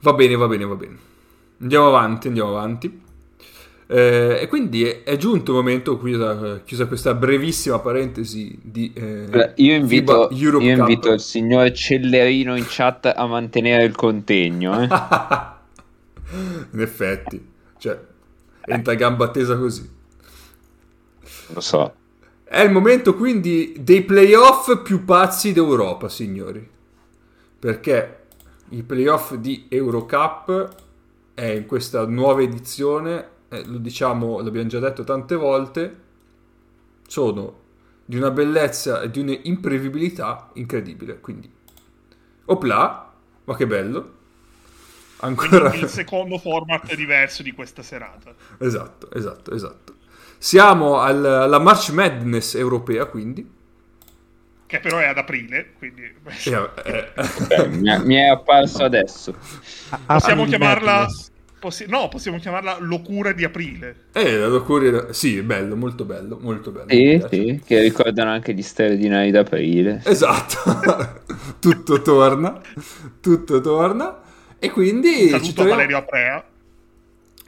Va bene, va bene, va bene. Andiamo avanti, andiamo avanti. Eh, e quindi è, è, giunto il momento, chiusa, chiusa questa brevissima parentesi di eh, io, invito, io invito, il signor Cellerino in chat a mantenere il contegno. Eh. in effetti, cioè, entra gamba tesa così. Lo so. È il momento quindi dei playoff più pazzi d'Europa, signori. Perché i playoff di Eurocup è in questa nuova edizione eh, lo diciamo, l'abbiamo già detto tante volte, sono di una bellezza e di un'imprevedibilità incredibile. Quindi, opla, ma che bello. Ancora... il secondo format diverso di questa serata. Esatto, esatto, esatto. Siamo al, alla March Madness europea, quindi. Che però è ad aprile, quindi... Eh, eh. mi, è, apparso adesso. Possiamo chiamarla... Possi- no, possiamo chiamarla locura di aprile. Eh, la locura, sì, bello, molto bello, molto bello. Sì, sì, che ricordano anche gli straordinari d'aprile. Esatto, tutto torna, tutto torna. E quindi... Saluto ci troviamo, Valerio Aprea.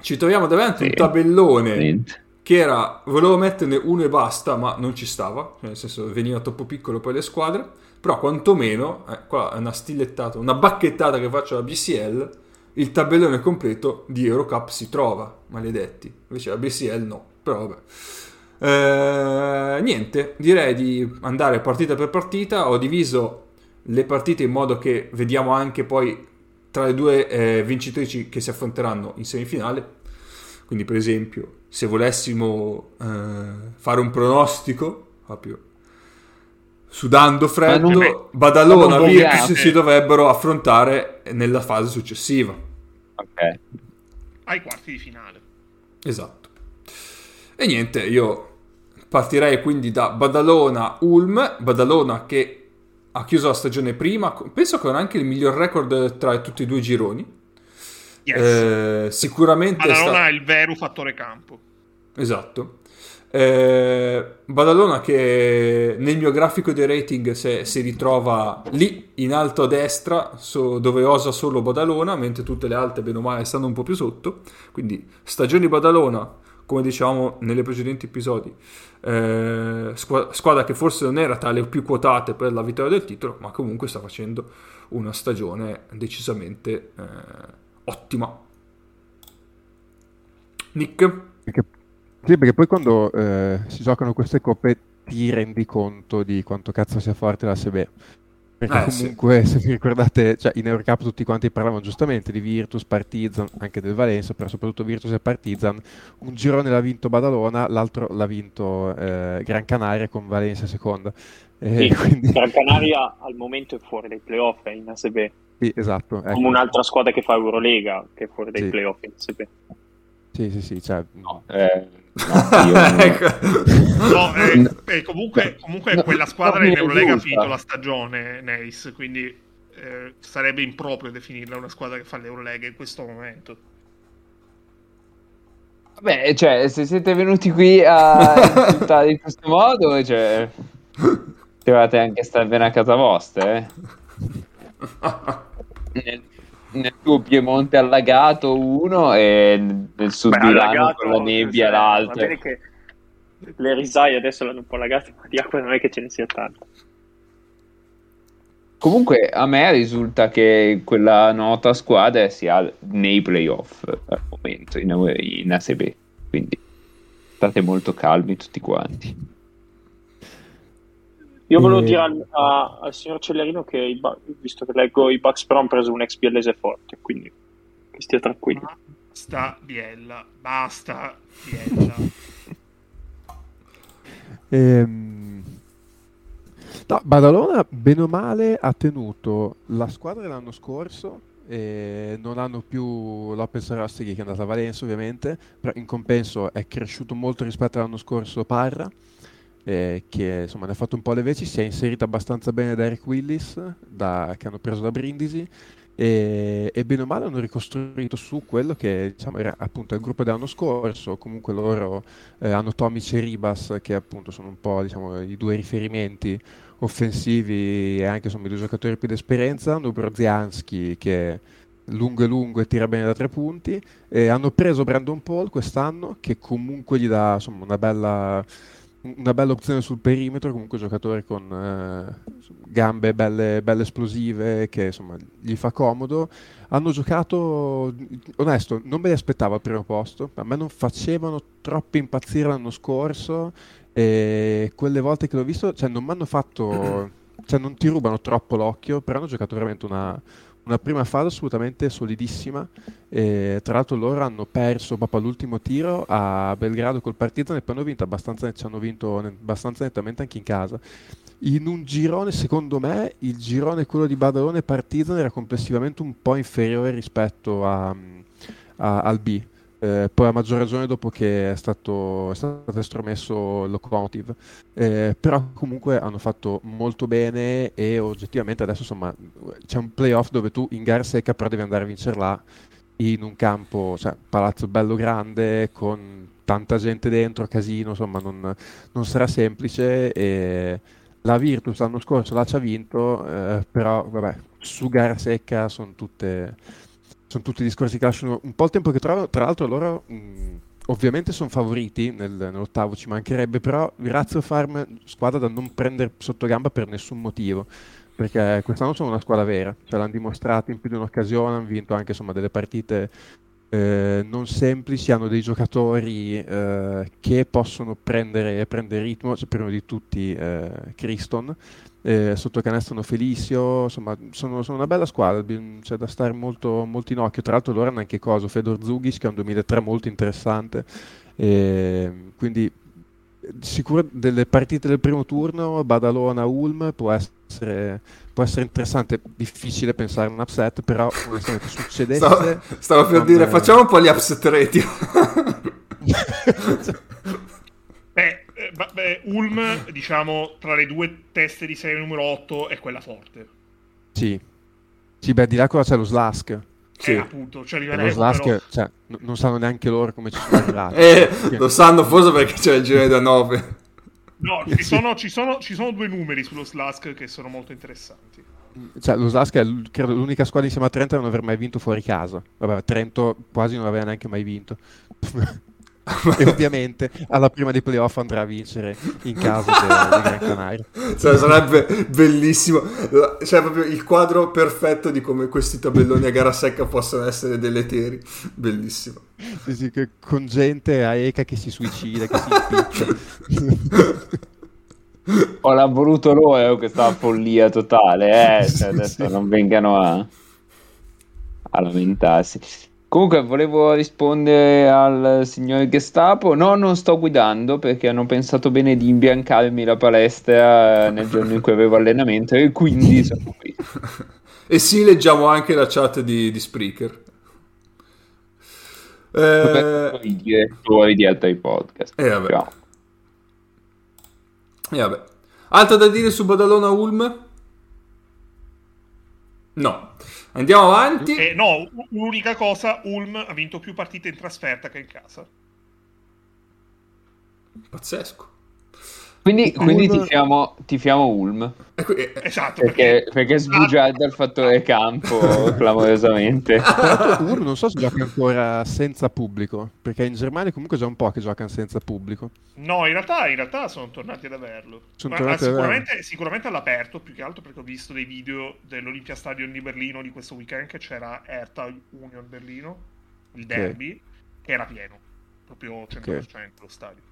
Ci troviamo davanti sì. un tabellone Niente. Che era, volevo metterne uno e basta, ma non ci stava, nel senso veniva troppo piccolo poi le squadre, però quantomeno, eh, qua è una stilettata, una bacchettata che faccio alla BCL il tabellone completo di Eurocup si trova, maledetti. Invece la BCL no, però vabbè. Eh, niente, direi di andare partita per partita. Ho diviso le partite in modo che vediamo anche poi tra le due eh, vincitrici che si affronteranno in semifinale. Quindi, per esempio, se volessimo eh, fare un pronostico, proprio sudando freddo, Badalona e Virtus si dovrebbero affrontare nella fase successiva. Ok. Ai quarti di finale. Esatto. E niente, io partirei quindi da Badalona Ulm, Badalona che ha chiuso la stagione prima, penso che ha anche il miglior record tra tutti e due i gironi. Yes. Eh, sicuramente Badalona sta... è il vero fattore campo. Esatto. Eh, Badalona che nel mio grafico di rating se, si ritrova lì in alto a destra so, dove osa solo Badalona mentre tutte le altre bene o male stanno un po' più sotto quindi stagioni Badalona come dicevamo nei precedenti episodi eh, squadra, squadra che forse non era tra le più quotate per la vittoria del titolo ma comunque sta facendo una stagione decisamente eh, ottima Nick? Che sì, perché poi quando eh, si giocano queste coppe ti rendi conto di quanto cazzo sia forte la SB. Perché eh, comunque, sì. se vi ricordate, cioè, in Eurocup tutti quanti parlavano giustamente di Virtus, Partizan, anche del Valencia, però soprattutto Virtus e Partizan. Un girone l'ha vinto Badalona, l'altro l'ha vinto eh, Gran Canaria con Valencia seconda. Eh, sì, quindi... Gran Canaria al momento è fuori dai playoff in ASB. Sì, esatto. Ecco. Come un'altra squadra che fa Eurolega, che è fuori dai sì. playoff. Sì, sì, sì. Cioè... No, eh, no, ecco. no eh, eh, comunque, comunque no, quella squadra in Eurolega ha finito la stagione, Neis, quindi eh, sarebbe improprio definirla una squadra che fa l'Eurolega in questo momento. Beh, cioè, se siete venuti qui a insultare in questo modo, cioè, dovete anche stare bene a casa vostra, eh. Nel, nel tuo Piemonte allagato uno e nel sud Beh, Milano con la nebbia l'altro. Le risaie adesso l'hanno un po' allagate, ma di acqua non è che ce ne sia tanto. Comunque a me risulta che quella nota squadra sia nei playoff al momento in, in ASB, quindi state molto calmi tutti quanti. Io volevo e... dire al, a, al, signor Cellerino che, i, visto che leggo i Bucks però hanno preso un ex biellese forte, quindi che stia tranquillo. Basta Biella, basta Biella. ehm... No, Badalona, bene o male, ha tenuto la squadra dell'anno scorso e non hanno più Lopez Rostighi che è andato a Valencia ovviamente, però in compenso è cresciuto molto rispetto all'anno scorso Parra eh, che insomma ne ha fatto un po' le veci, si è inserito abbastanza bene da Eric Willis, da, che hanno preso da Brindisi, e, e, bene o male hanno ricostruito su quello che diciamo, era appunto il gruppo dell'anno scorso, comunque loro eh, hanno Tomic e Ribas che appunto sono un po' diciamo, i due riferimenti offensivi e anche insomma, i due giocatori più d'esperienza, hanno Brozianski che lungo e lungo e tira bene da tre punti. E hanno preso Brandon Paul quest'anno, che comunque gli dà insomma, una bella una bella opzione sul perimetro, comunque giocatore con eh, gambe belle, belle, esplosive che insomma gli fa comodo. Hanno giocato, onesto, non me li aspettavo al primo posto, a me non facevano troppo impazzire l'anno scorso e quelle volte che l'ho visto, cioè non mi hanno fatto, cioè non ti rubano troppo l'occhio, però hanno giocato veramente una, una prima fase assolutamente solidissima. E, tra l'altro loro hanno perso proprio all'ultimo tiro a Belgrado col Partizan e poi hanno vinto abbastanza, ci hanno vinto abbastanza nettamente anche in casa. In un girone, secondo me, il girone quello di Badalone e Partizan era complessivamente un po' inferiore rispetto a, a, al B eh, poi a maggior ragione dopo che è stato, è stato estromesso Locomotive. Eh, però comunque hanno fatto molto bene e oggettivamente adesso insomma c'è un playoff dove tu in gara secca però devi andare a vincerla in un campo, cioè palazzo bello grande con tanta gente dentro, casino, insomma non, non sarà semplice e la Virtus l'anno scorso l'ha ci ha vinto, eh, però vabbè, su gara secca sono tutte sono tutti discorsi che lasciano un po' il tempo che trovano. Tra l'altro, loro mh, ovviamente sono favoriti nel, nell'ottavo, ci mancherebbe, però Razio Farm, squadra da non prendere sotto gamba per nessun motivo. Perché quest'anno sono una squadra vera, ce l'hanno dimostrato in più di un'occasione, hanno vinto anche insomma, delle partite eh, non semplici, hanno dei giocatori eh, che possono prendere, prendere ritmo, cioè, prima di tutti eh, Criston, eh, sotto canestro Felicio, insomma sono, sono, una bella squadra, c'è da stare molto, molto in occhio, tra l'altro loro hanno anche cosa, Fedor Zugis che è un 2003 molto interessante, eh, quindi sicuro delle partite del primo turno, Badalona, Ulm può essere, può essere interessante, difficile pensare a un upset, però onestamente succedesse... Stavo, stavo per dire, è... facciamo un po' gli upset rating. Beh, eh, Ulm, diciamo, tra le due teste di serie numero 8 è quella forte. Sì. Sì, beh, di là cosa c'è lo Slask. Sì. Eh, appunto, cioè lo Slask, però... cioè, n- non sanno neanche loro come ci sono arrivati. eh, lo sanno forse perché c'è il giro da 9. No, ci sono, ci, sono, ci sono, due numeri sullo Slask che sono molto interessanti. Cioè, lo Slask è credo, l'unica squadra insieme a Trento a non aver mai vinto fuori casa. Vabbè, Trento quasi non aveva neanche mai vinto. e ovviamente alla prima dei playoff andrà a vincere in casa di Gran Canaria. Cioè, sarebbe bellissimo. Cioè proprio il quadro perfetto di come questi tabelloni a gara secca possono essere deleteri bellissimo. Sì, sì, con gente a ECA che si suicida che si impiccia. O l'ha voluto loro questa follia totale eh? cioè, adesso sì. non vengano a, a lamentarsi Comunque volevo rispondere al signor Gestapo. No, non sto guidando perché hanno pensato bene di imbiancarmi la palestra nel giorno in cui avevo allenamento e quindi sono qui. e sì, leggiamo anche la chat di, di Spreaker. Eh... I direttori di altri podcast. E eh, vabbè. E eh, vabbè. Altro da dire su Badalona Ulm? No. Andiamo avanti. Eh, no, l'unica cosa, Ulm ha vinto più partite in trasferta che in casa. Pazzesco. Quindi, quindi tifiamo, tifiamo Ulm. Eh, esatto. Perché, perché, perché sbugiarda il fattore campo clamorosamente. Ulm non so se gioca ancora senza pubblico, perché in Germania comunque già un po' che giocano senza pubblico. No, in realtà, in realtà sono tornati ad averlo. Sono tornati sicuramente, ad sicuramente all'aperto, più che altro perché ho visto dei video dell'Olympia Stadion di Berlino di questo weekend che c'era Erta Union Berlino, il derby, okay. che era pieno, proprio 100% okay. lo stadio.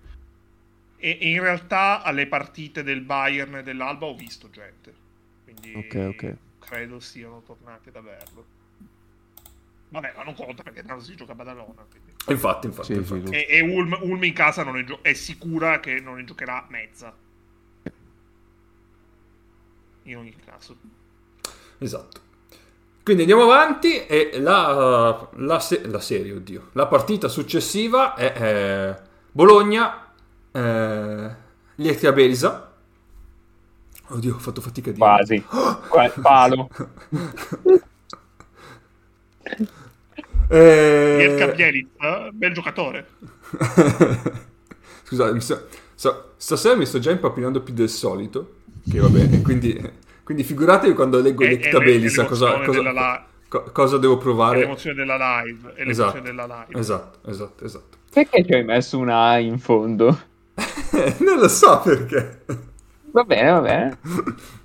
E, in realtà alle partite del Bayern e dell'Alba ho visto gente. Quindi okay, okay. credo siano tornati ad averlo. Vabbè, ma non conta perché non si gioca a Badalona. Quindi. Infatti, infatti. Sì, infatti. E, e Ulm, Ulm, in casa non è, gio- è, sicura che non ne giocherà mezza. In ogni caso. Esatto. Quindi andiamo avanti e la, la, se- la serie, oddio. La partita successiva è eh, Bologna eh, Liechtia Belisa. Oddio, ho fatto fatica di... Quasi. Oh! Palo. eh... Bielitsa, bel giocatore. Scusate, mi sto, so, stasera mi sto già impappinando più del solito. Che va bene, quindi, quindi figuratevi quando leggo Liechtia Belisa cosa, cosa, Co- cosa devo provare? È l'emozione della live. È esatto, della live. Esatto, esatto, esatto. Perché ci hai messo una A in fondo? non lo so perché. Va bene, va bene.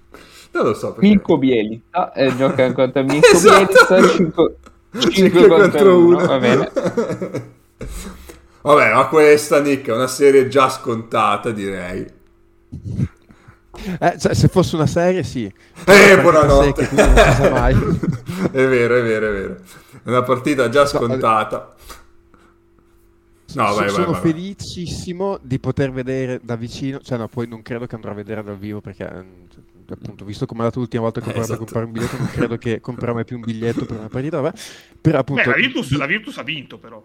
Non lo so perché. Mirko Bielitsa eh, gioca contro Mirko esatto. Bielitsa 5, 5 contro 1. Va bene. Vabbè, ma questa, Nick, è una serie già scontata, direi. Eh, cioè, se fosse una serie, sì. Eh, buonanotte. Mai. è vero, è vero, è vero. È una partita già scontata. No, vai, sono vai, vai, felicissimo di poter vedere da vicino, cioè no, poi non credo che andrò a vedere dal vivo perché mm, appunto visto come è andato l'ultima volta che ho provato esatto. a comprare un biglietto non credo che comprerò mai più un biglietto per una partita, vabbè. Però appunto... Beh, la, Virtus, la Virtus ha vinto però.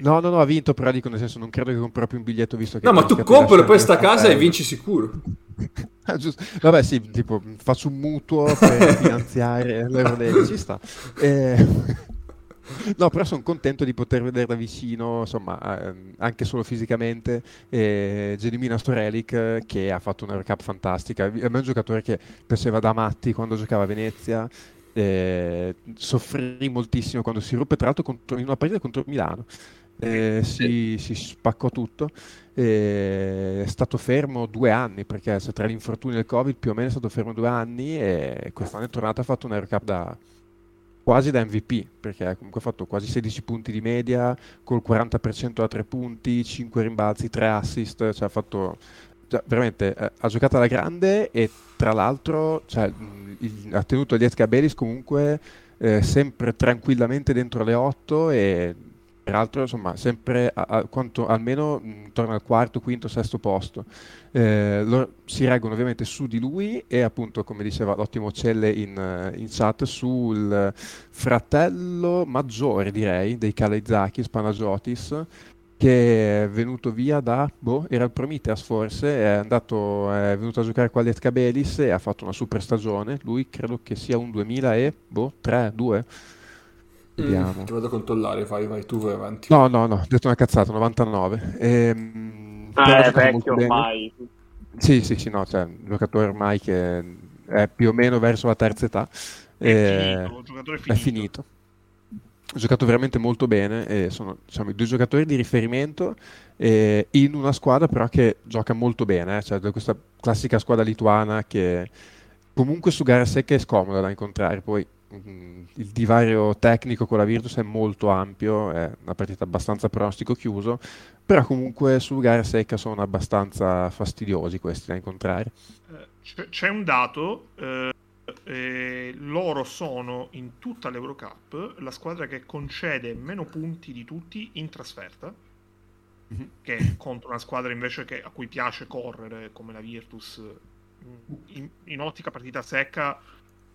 No, no, no, ha vinto, però dico nel senso non credo che comprerò più un biglietto visto che... No, ma tu compri poi sta a casa e vinci sicuro. ah, Vabbè, sì, tipo faccio un mutuo per finanziare l'Eurolega, ci sta. Eh... No, però sono contento di poter vedere da vicino, insomma, anche solo fisicamente, eh, Gedimina Storelic che ha fatto una recap fantastica. È un giocatore che piaceva da matti quando giocava a Venezia, eh, soffrì moltissimo quando si ruppe, tra l'altro contro, in una partita contro Milano. Eh, si, si, spaccò tutto. Eh, è stato fermo due anni perché tra gli infortuni e il Covid più o meno è stato fermo due anni e quest'anno è tornato ha fatto una recap da, quasi da MVP, perché comunque ha fatto quasi 16 punti di media, col 40% a 3 punti, 5 rimbalzi, 3 assist, cioè ha fatto... Cioè, veramente eh, ha giocato alla grande e tra l'altro cioè, il, ha tenuto gli Escabelis comunque eh, sempre tranquillamente dentro le 8 e peraltro insomma sempre a, a quanto, almeno intorno al quarto, quinto, sesto posto. Eh, lo, si reggono ovviamente su di lui e appunto come diceva l'ottimo Celle in, in chat sul fratello maggiore direi dei Kaleizakis Panagiotis che è venuto via da, boh, era il Prometheus forse, è, andato, è venuto a giocare qua all'Et Cabelis e ha fatto una super stagione, lui credo che sia un 2000 e, boh, 3, 2, Vediamo. Mm, ti vado a controllare, vai, vai, tu vai avanti. No, no, no, ho detto una cazzata, 99. Ehm, ah, è vecchio ormai. Sì, sì, sì, no, cioè, un giocatore ormai che è più o meno verso la terza età. È, eh, finito, è finito. È finito. Ha giocato veramente molto bene e sono diciamo, i due giocatori di riferimento eh, in una squadra però che gioca molto bene, eh? cioè questa classica squadra lituana che comunque su gara secca è scomoda da incontrare, poi Mm, il divario tecnico con la Virtus è molto ampio, è una partita abbastanza pronostico chiuso, però comunque su gara secca sono abbastanza fastidiosi questi da incontrare. Eh, c'è un dato, eh, eh, loro sono in tutta l'Eurocup la squadra che concede meno punti di tutti in trasferta, mm-hmm. che contro una squadra invece che, a cui piace correre come la Virtus in, in ottica partita secca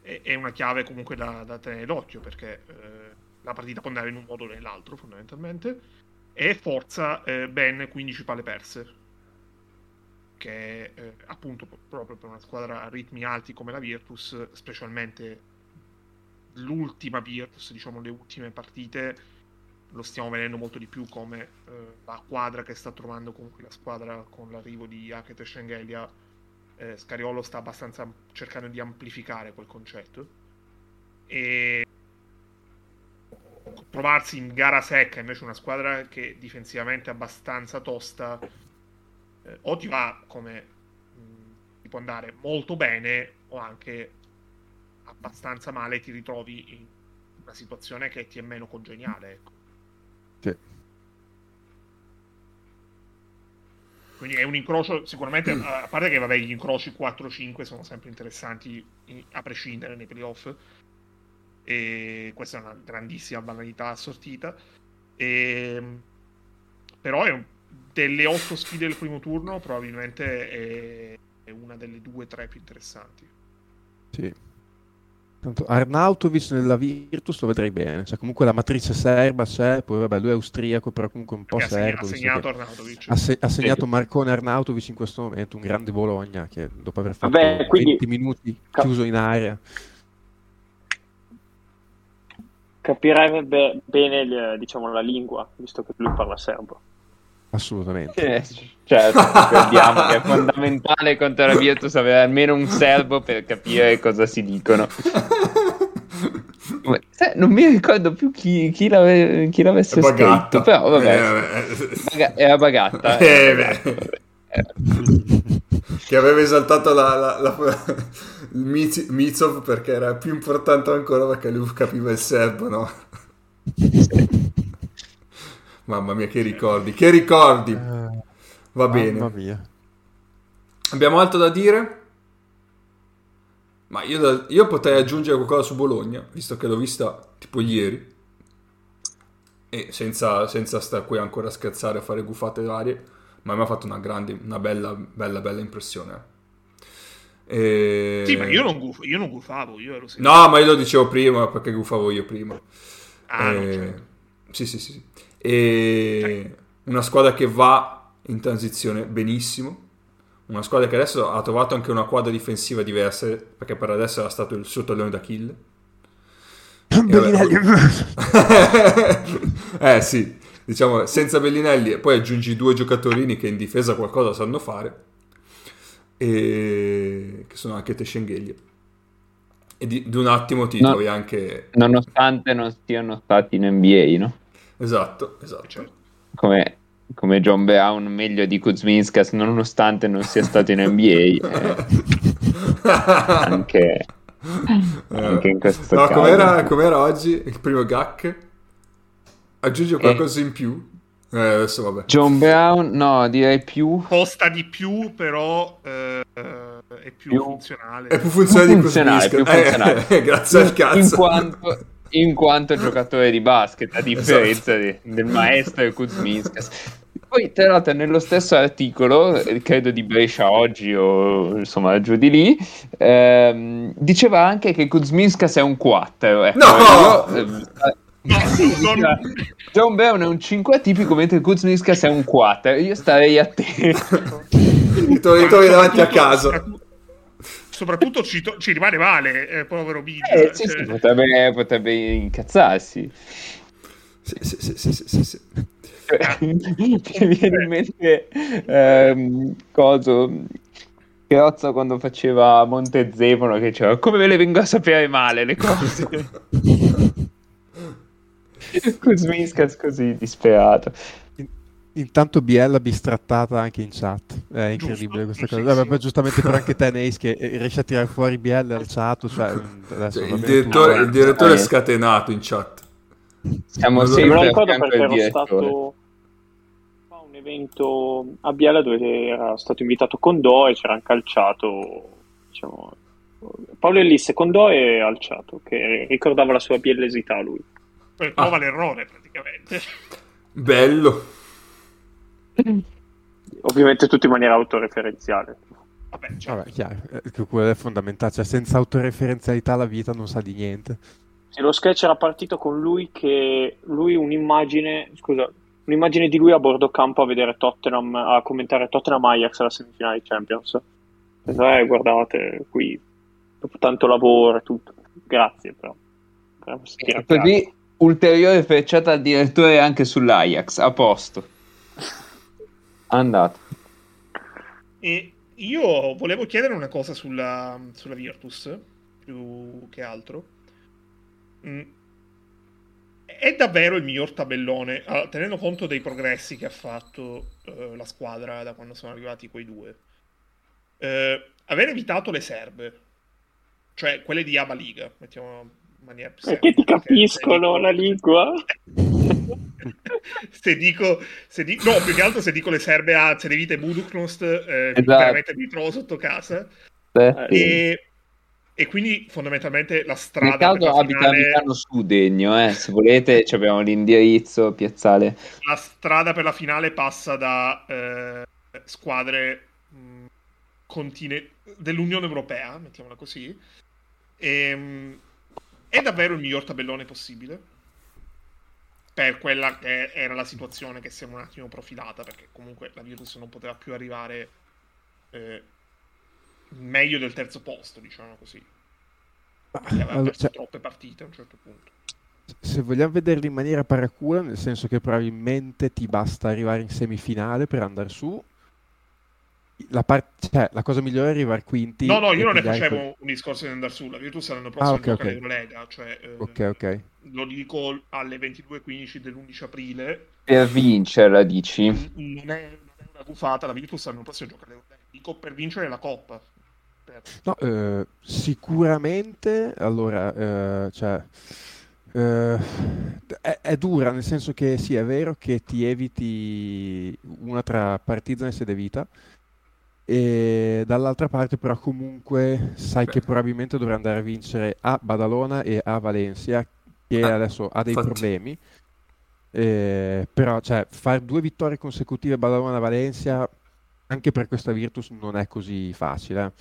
è una chiave comunque da, da tenere d'occhio perché eh, la partita può andare in un modo o nell'altro fondamentalmente e forza eh, ben 15 palle perse che eh, appunto proprio per una squadra a ritmi alti come la Virtus specialmente l'ultima Virtus diciamo le ultime partite lo stiamo vedendo molto di più come eh, la quadra che sta trovando comunque la squadra con l'arrivo di Hackett e Schengelia eh, Scariolo sta abbastanza cercando di amplificare quel concetto e trovarsi in gara secca invece una squadra che difensivamente è abbastanza tosta eh, o ti va come mh, ti può andare molto bene o anche abbastanza male ti ritrovi in una situazione che ti è meno congeniale ecco. sì. Quindi è un incrocio sicuramente, a parte che vabbè, gli incroci 4-5 sono sempre interessanti a prescindere nei playoff. E questa è una grandissima banalità assortita. E... Però è un... delle otto sfide del primo turno probabilmente è, è una delle due o tre più interessanti. Sì. Tanto Arnautovic nella Virtus lo vedrei bene, cioè comunque la matrice serba c'è, poi vabbè lui è austriaco però comunque un po' Perché serbo. Ha segnato Arnautovic. Ha, se- ha segnato Marcone Arnautovic in questo momento, un grande Bologna che dopo aver fatto vabbè, quindi... 20 minuti chiuso in area. Capirebbe bene diciamo, la lingua, visto che lui parla serbo. Assolutamente. Eh, certo, ricordiamo che è fondamentale contro la Virtus avere almeno un serbo per capire cosa si dicono. non mi ricordo più chi, chi, l'ave, chi l'avesse scritto, però vabbè, eh, era Bagatta. Eh, che aveva esaltato la, la, la, il Mizov perché era più importante ancora perché lui capiva il serbo, no? Mamma mia, che ricordi, che ricordi! Va bene. Mia. Abbiamo altro da dire? Ma io, io, potrei aggiungere qualcosa su Bologna, visto che l'ho vista tipo ieri. E senza, senza stare qui ancora a scherzare, a fare gufate varie. Ma mi ha fatto una grande, una bella, bella, bella impressione. E... Sì, ma io non, guf- io non gufavo, io ero No, ma io lo dicevo prima perché gufavo io prima. Ah, e... certo. Sì, sì, sì. E... Una squadra che va in transizione benissimo una squadra che adesso ha trovato anche una quadra difensiva diversa, perché per adesso era stato il suo tallone d'Achille. Bellinelli. eh sì, diciamo senza Bellinelli e poi aggiungi due giocatorini che in difesa qualcosa sanno fare, e... che sono anche Teschengheglia. E di, di, un attimo ti no, trovi anche... Nonostante non siano stati in NBA, no? Esatto, esatto. Come come John Brown meglio di Kuzminskas nonostante non sia stato in NBA eh. anche, anche, in questo no, caso com'era, com'era, oggi il primo GAC aggiungi qualcosa eh. in più eh, adesso vabbè John Brown no direi più costa di più però eh, è più, più, funzionale è più funzionale, più funzionale, più funzionale. Eh, grazie al cazzo in quanto in quanto giocatore di basket, a differenza esatto. di, del maestro Kuzminskas. Poi, tra l'altro, nello stesso articolo, eh, credo di Brescia oggi o insomma giù di lì, ehm, diceva anche che Kuzminskas è un 4. Ecco. No! Io, eh, no, sì. John Brown è un 5 tipico mentre Kuzminskas è un 4. Io starei a te. Ti trovi davanti a casa soprattutto ci, to- ci, rimane male, eh, povero Biggio. Eh, sì, cioè... sì, potrebbe, potrebbe, incazzarsi. Sì, sì, sì, sì, sì, sì. mi viene in mente ehm, coso Chiozza quando faceva Montezemolo che diceva come ve le vengo a sapere male le cose Kuzminskas così disperato Intanto Biella bistrattata anche in chat, è incredibile Giusto, questa cosa. Sì, Vabbè, sì. Giustamente per anche te, Neis, che riesce a tirare fuori Biella al chat. Cioè, cioè, il, direttore, il direttore è scatenato in chat. Siamo sempre me lo ricordo perché ero stato evento a Biella dove era stato invitato Condò e c'era anche Alciato, diciamo, Paolo Ellis, Condò e Alciato, che ricordava la sua biellesità lui. Prova ah. l'errore praticamente. Bello. Ovviamente tutto in maniera autoreferenziale. Vabbè, certo. Vabbè chiaro, eh, quello è fondamentale, cioè senza autoreferenzialità la vita non sa di niente. Sì, lo sketch era partito con lui che lui un'immagine, scusa, un'immagine di lui a bordo campo a vedere Tottenham, a commentare Tottenham Ajax alla semifinale di Champions. Penso, eh, guardate, qui, dopo tanto lavoro e tutto. Grazie, però. E così ulteriore frecciata al direttore anche sull'Ajax, a posto. Andato. E io volevo chiedere una cosa sulla, sulla Virtus, più che altro. Mm è davvero il miglior tabellone, allora, tenendo conto dei progressi che ha fatto uh, la squadra da quando sono arrivati quei due. Uh, aver evitato le serbe, cioè quelle di Aba Liga, mettiamo in maniera più Perché ti capiscono la lingua? se dico, se dico, no, più che altro se dico le serbe a Cedevita e Buduknost, eh, esatto. veramente mi trovo sotto casa. Beh, e e quindi fondamentalmente la strada... Nel caso abita finale... a Milano Sudegno, eh? se volete abbiamo l'indirizzo piazzale. La strada per la finale passa da eh, squadre mh, contine... dell'Unione Europea, mettiamola così. E, ehm, mh, è davvero il miglior tabellone possibile per quella che era la situazione che si è un attimo profilata, perché comunque la Virtus non poteva più arrivare... Eh, meglio del terzo posto, diciamo così. Perché aveva allora, cioè, troppe partite a un certo punto. Se vogliamo vederli in maniera paracula, nel senso che probabilmente ti basta arrivare in semifinale per andare su, la, part- cioè, la, cosa migliore è arrivare quinti. No, no, io non ne facevo quel... un discorso di andare su. La Virtus l'anno ah, prossimo ah, okay, okay. Lega, cioè, eh, ok, ok. Lo dico alle 22.15 dell'11 aprile. Per vincerla, dici? Non è, non è una gufata, la Virtus l'anno prossimo gioca l'Eurolega. Dico per vincere la Coppa. Per... No, eh, sicuramente, allora, eh, cioè... Uh, è, è, dura, nel senso che sì, è vero che ti eviti una tra Partizan e Sede Vita, e dall'altra parte però comunque sai Beh. che probabilmente dovrà andare a vincere a Badalona e a Valencia, che ah, adesso ha dei infatti. problemi. Eh, però cioè, fare due vittorie consecutive Badalona-Valencia anche per questa Virtus non è così facile. Eh.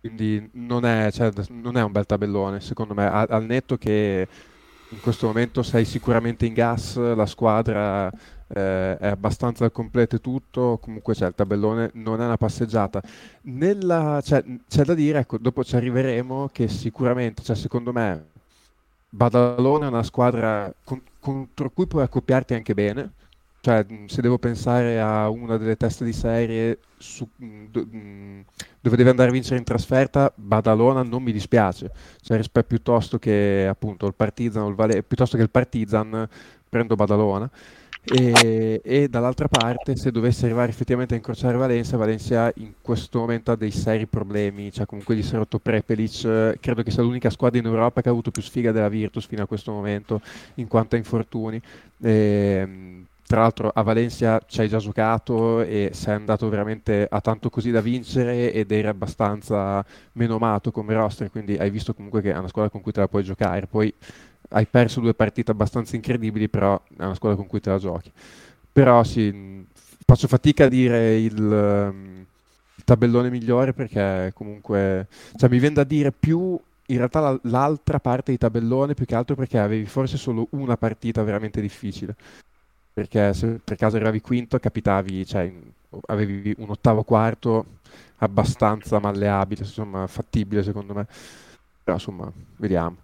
Quindi non è, cioè, non è, un bel tabellone, secondo me, al, al netto che in questo momento sei sicuramente in gas, la squadra eh, è abbastanza completo tutto, comunque c'è il tabellone, non è una passeggiata. Nella, cioè, c'è da dire, ecco, dopo ci arriveremo, che sicuramente, cioè, secondo me, Badalona è una squadra con, contro cui puoi accoppiarti anche bene, cioè se devo pensare a una delle teste di serie su, dove deve andare a vincere in trasferta, Badalona non mi dispiace, cioè rispetto piuttosto che appunto il Partizan, il Vale, piuttosto che il Partizan prendo Badalona. E, e, dall'altra parte, se dovesse arrivare effettivamente a incrociare Valencia, Valencia in questo momento ha dei seri problemi, cioè comunque gli si è rotto Prepelic, credo che sia l'unica squadra in Europa che ha avuto più sfiga della Virtus fino a questo momento in quanto a infortuni. E, ehm, tra l'altro a Valencia ci hai già giocato e sei andato veramente a tanto così da vincere ed eri abbastanza menomato come roster, quindi hai visto comunque che è una squadra con cui te la puoi giocare. Poi hai perso due partite abbastanza incredibili, però è una squadra con cui te la giochi. Però sì, faccio fatica a dire il, il tabellone migliore perché comunque cioè, mi viene da dire più in realtà l'altra parte di tabellone più che altro perché avevi forse solo una partita veramente difficile. Perché se per caso arrivavi quinto capitavi cioè, avevi un ottavo quarto abbastanza malleabile insomma fattibile secondo me. Però insomma vediamo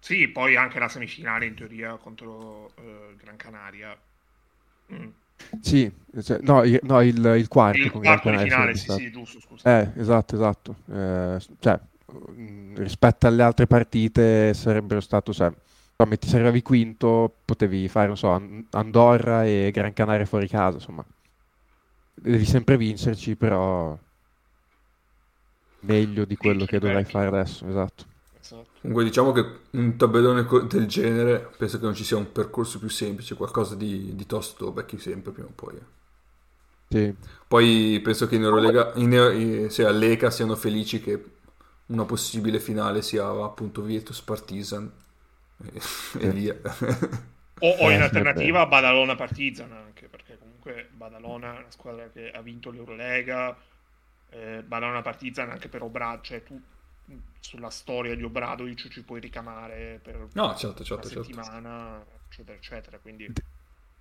sì, poi anche la semifinale in teoria contro uh, Gran Canaria. Mm. Sì, cioè, no, il, no, il, il quarto. Il quarto di finale, sì, sì, giusto, scusa. Eh, esatto, esatto. Eh, cioè, mm, rispetto alle altre partite sarebbero stato, cioè, metti se arrivavi quinto, potevi fare, non so, Andorra e Gran Canaria fuori casa, insomma. Devi sempre vincerci, però meglio di quello che dovrai fare adesso, esatto. Esatto. Comunque diciamo che un tabellone del genere penso che non ci sia un percorso più semplice, qualcosa di, di tosto becchi sempre prima o poi. Eh. Sì. Poi penso che in Eurolega, in, in, se all'ECA siano felici che una possibile finale sia appunto Virtus Partizan e, e via. o, o, in eh, alternativa Badalona Partizan anche, perché comunque Badalona è una squadra che ha vinto l'Eurolega, eh, Badalona Partizan anche per Obraggio, cioè tu sulla storia di Obradovic ci puoi ricamare per no, certo, certo, una certo. settimana, eccetera, eccetera. Quindi...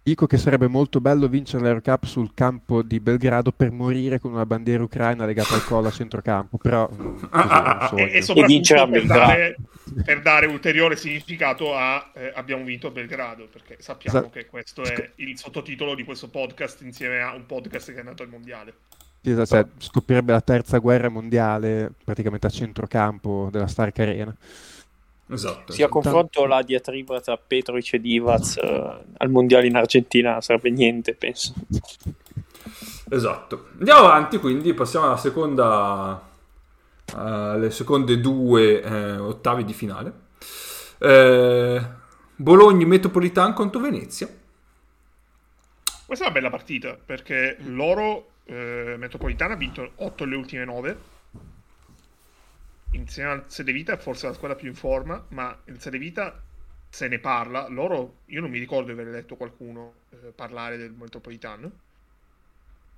Dico che sarebbe molto bello vincere l'Aerocup sul campo di Belgrado per morire con una bandiera ucraina legata al collo a centrocampo, però ah, così, ah, e, e soprattutto per dare, per dare, ulteriore significato a eh, abbiamo vinto a Belgrado, perché sappiamo esatto. che questo è il sottotitolo di questo podcast insieme a un podcast che è nato al mondiale. Cioè, scoprirebbe la terza guerra mondiale praticamente a centrocampo della Stark Arena. Esatto. Sì, a confronto la diatriba tra Petrovic e Divac uh, al mondiale in Argentina sarebbe niente, penso. Esatto. Andiamo avanti, quindi passiamo alla seconda, alle seconde due eh, ottavi di finale. Eh, Bologna Metropolitan contro Venezia. Questa è una bella partita perché loro eh, Metropolitana ha vinto 8 alle ultime 9 insieme al Sedevita è forse la squadra più in forma ma il Sedevita se ne parla. Loro io non mi ricordo di aver letto qualcuno eh, parlare del Metropolitano.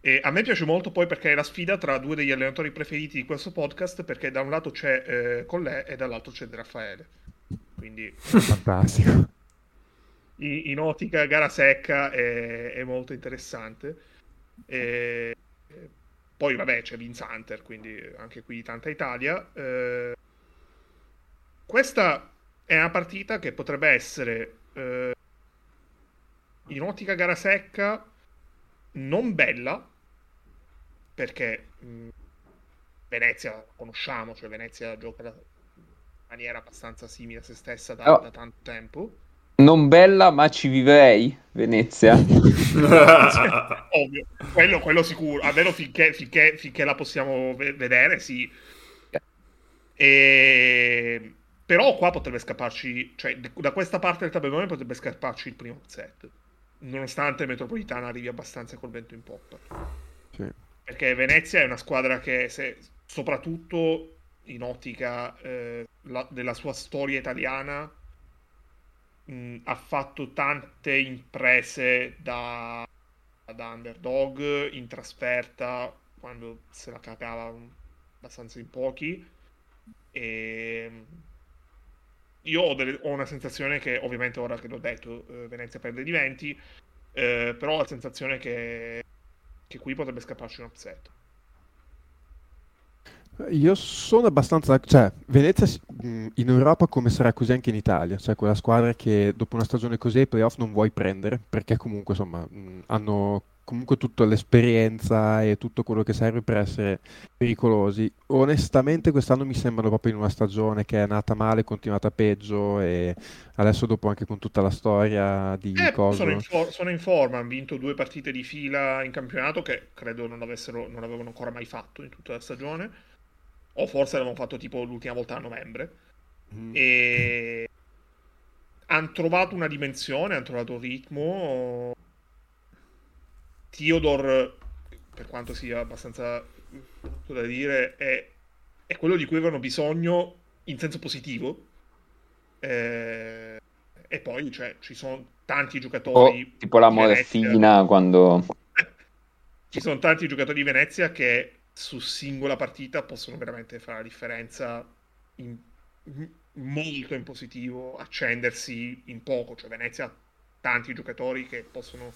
E a me piace molto poi perché è la sfida tra due degli allenatori preferiti di questo podcast perché da un lato c'è eh, Collè e dall'altro c'è De Raffaele quindi fantastico. In, in ottica gara secca è, è molto interessante. E poi vabbè c'è Vince Hunter, quindi anche qui tanta Italia. Eh, questa è una partita che potrebbe essere eh, in ottica gara secca non bella, perché mh, Venezia conosciamo, cioè Venezia gioca in maniera abbastanza simile a se stessa da, oh. da tanto tempo. Non bella, ma ci vivrei, Venezia. Ovvio, quello, quello, sicuro, almeno finché, finché, finché la possiamo vedere, sì. E... Però qua potrebbe scapparci, cioè da questa parte del tabellone potrebbe scapparci il primo set, nonostante Metropolitana arrivi abbastanza col vento in poppa. Sì. Perché Venezia è una squadra che, se, soprattutto in ottica eh, la, della sua storia italiana, mh, ha fatto tante imprese da, da underdog in trasferta quando se la cagava abbastanza in pochi. E io ho, delle, ho, una sensazione che ovviamente ora che l'ho detto eh, Venezia perde di 20 eh, però ho la sensazione che, che qui potrebbe scapparci un upset io sono abbastanza, cioè Venezia in Europa come sarà così anche in Italia, cioè quella squadra che dopo una stagione così ai playoff non vuoi prendere perché comunque insomma hanno comunque tutta l'esperienza e tutto quello che serve per essere pericolosi. Onestamente quest'anno mi sembrano proprio in una stagione che è nata male, continuata peggio e adesso dopo anche con tutta la storia di eh, sono, in for- sono, in forma, hanno vinto due partite di fila in campionato che credo non, avessero, non avevano ancora mai fatto in tutta la stagione o forse l'avevamo fatto tipo l'ultima volta a novembre. Mm. E hanno trovato una dimensione, hanno trovato un ritmo. Theodore, per quanto sia abbastanza brutto da dire, è, è, quello di cui avevano bisogno in senso positivo. Eh, e poi cioè, ci sono tanti giocatori. Oh, tipo la morfina quando. ci sono tanti giocatori di Venezia che su singola partita possono veramente fare la differenza in, molto in positivo, accendersi in poco. Cioè Venezia ha tanti giocatori che possono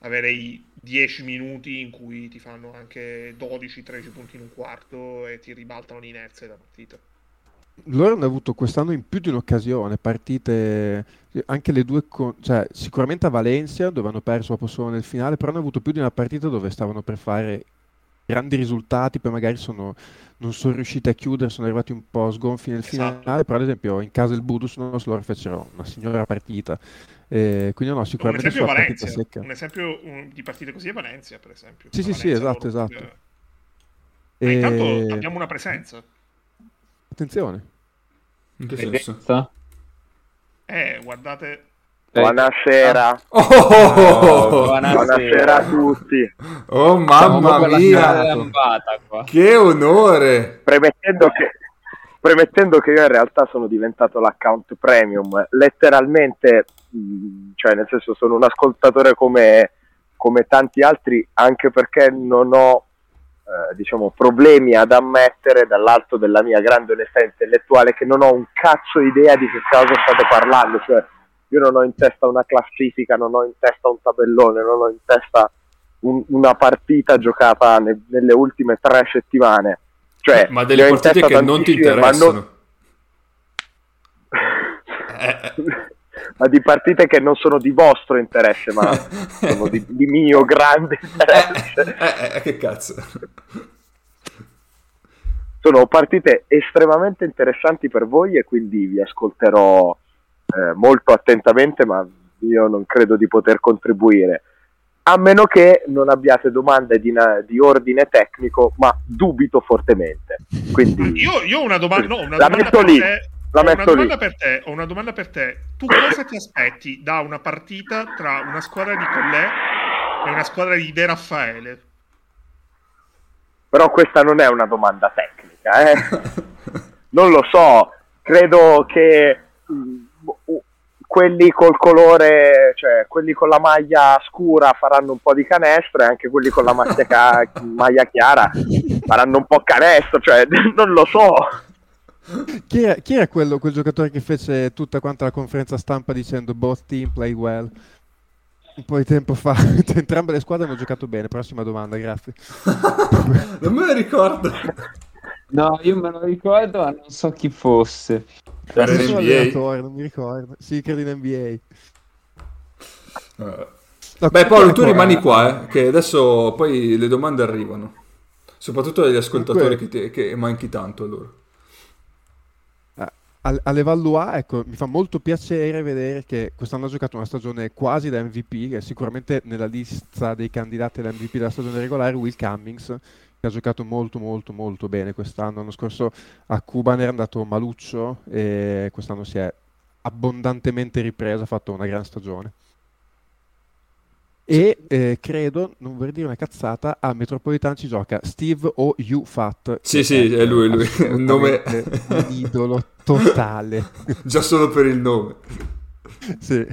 avere i 10 minuti in cui ti fanno anche 12-13 punti in un quarto e ti ribaltano l'inerzia della partita. Loro hanno avuto quest'anno in più di un'occasione, partite anche le due, con, cioè sicuramente a Valencia dove hanno perso proprio solo nel finale, però hanno avuto più di una partita dove stavano per fare grandi risultati, poi magari sono, non sono riusciti a chiudere, sono arrivati un po' sgonfi nel esatto. finale, però ad esempio in casa del Budus loro fecero una signora partita. Eh, quindi no, sicuramente un esempio Valencia, secca. Un esempio un, di partite così è Valencia, per esempio. Sì, sì, sì, esatto, esatto. Che... E... intanto abbiamo una presenza. Attenzione. In che senso? Eh, guardate Buonasera. Oh, oh, buonasera. buonasera. a tutti. Oh mamma mia, che onore. Premettendo che, premettendo che io in realtà sono diventato l'account premium, letteralmente, cioè nel senso sono un ascoltatore come, come tanti altri, anche perché non ho eh, diciamo, problemi ad ammettere dall'alto della mia grande onestà intellettuale che non ho un cazzo idea di che cosa state parlando. Cioè, io non ho in testa una classifica, non ho in testa un tabellone, non ho in testa un, una partita giocata ne, nelle ultime tre settimane. Cioè, ma delle partite che non ti interessano. Non... Eh, eh. ma di partite che non sono di vostro interesse, ma sono di, di mio grande interesse. Eh, eh, che cazzo. Sono partite estremamente interessanti per voi e quindi vi ascolterò eh, molto attentamente, ma io non credo di poter contribuire. A meno che non abbiate domande di, di ordine tecnico, ma dubito fortemente. Quindi, io, io ho una, doma- no, una la domanda metto lì. Te. La ho, una domanda per te, ho una domanda per te. Tu cosa ti aspetti da una partita tra una squadra di Collè e una squadra di De Raffaele? Però questa non è una domanda tecnica, eh? non lo so. Credo che quelli col colore, cioè quelli con la maglia scura faranno un po' di canestro e anche quelli con la maglia, ca- maglia chiara faranno un po' canestro, cioè non lo so. Chi è, chi è quello, quel giocatore che fece tutta quanta la conferenza stampa dicendo both team play well? Un po' di tempo fa, entrambe le squadre hanno giocato bene. Prossima domanda, grazie. non me lo ricordo. No, io me lo ricordo, ma non so chi fosse. Era in NBA. non mi ricordo. Sì, credo in NBA. Uh. No, Beh, Paolo, tu rimani qua, eh, che adesso poi le domande arrivano. Soprattutto agli ascoltatori che, che manchi tanto a loro all'Evalua, ecco, mi fa molto piacere vedere che quest'anno ha giocato una stagione quasi da MVP, che è sicuramente nella lista dei candidati all'MVP della stagione regolare, Will Cummings, che ha giocato molto molto molto bene quest'anno. L'anno scorso a Cuban era andato maluccio e quest'anno si è abbondantemente ripreso, ha fatto una gran stagione. E eh, credo, non vorrei dire una cazzata, a Metropolitan ci gioca Steve O. U. Fat. Sì, sì, è lui, lui. Un nome... un idolo totale. Già solo per il nome. Sì.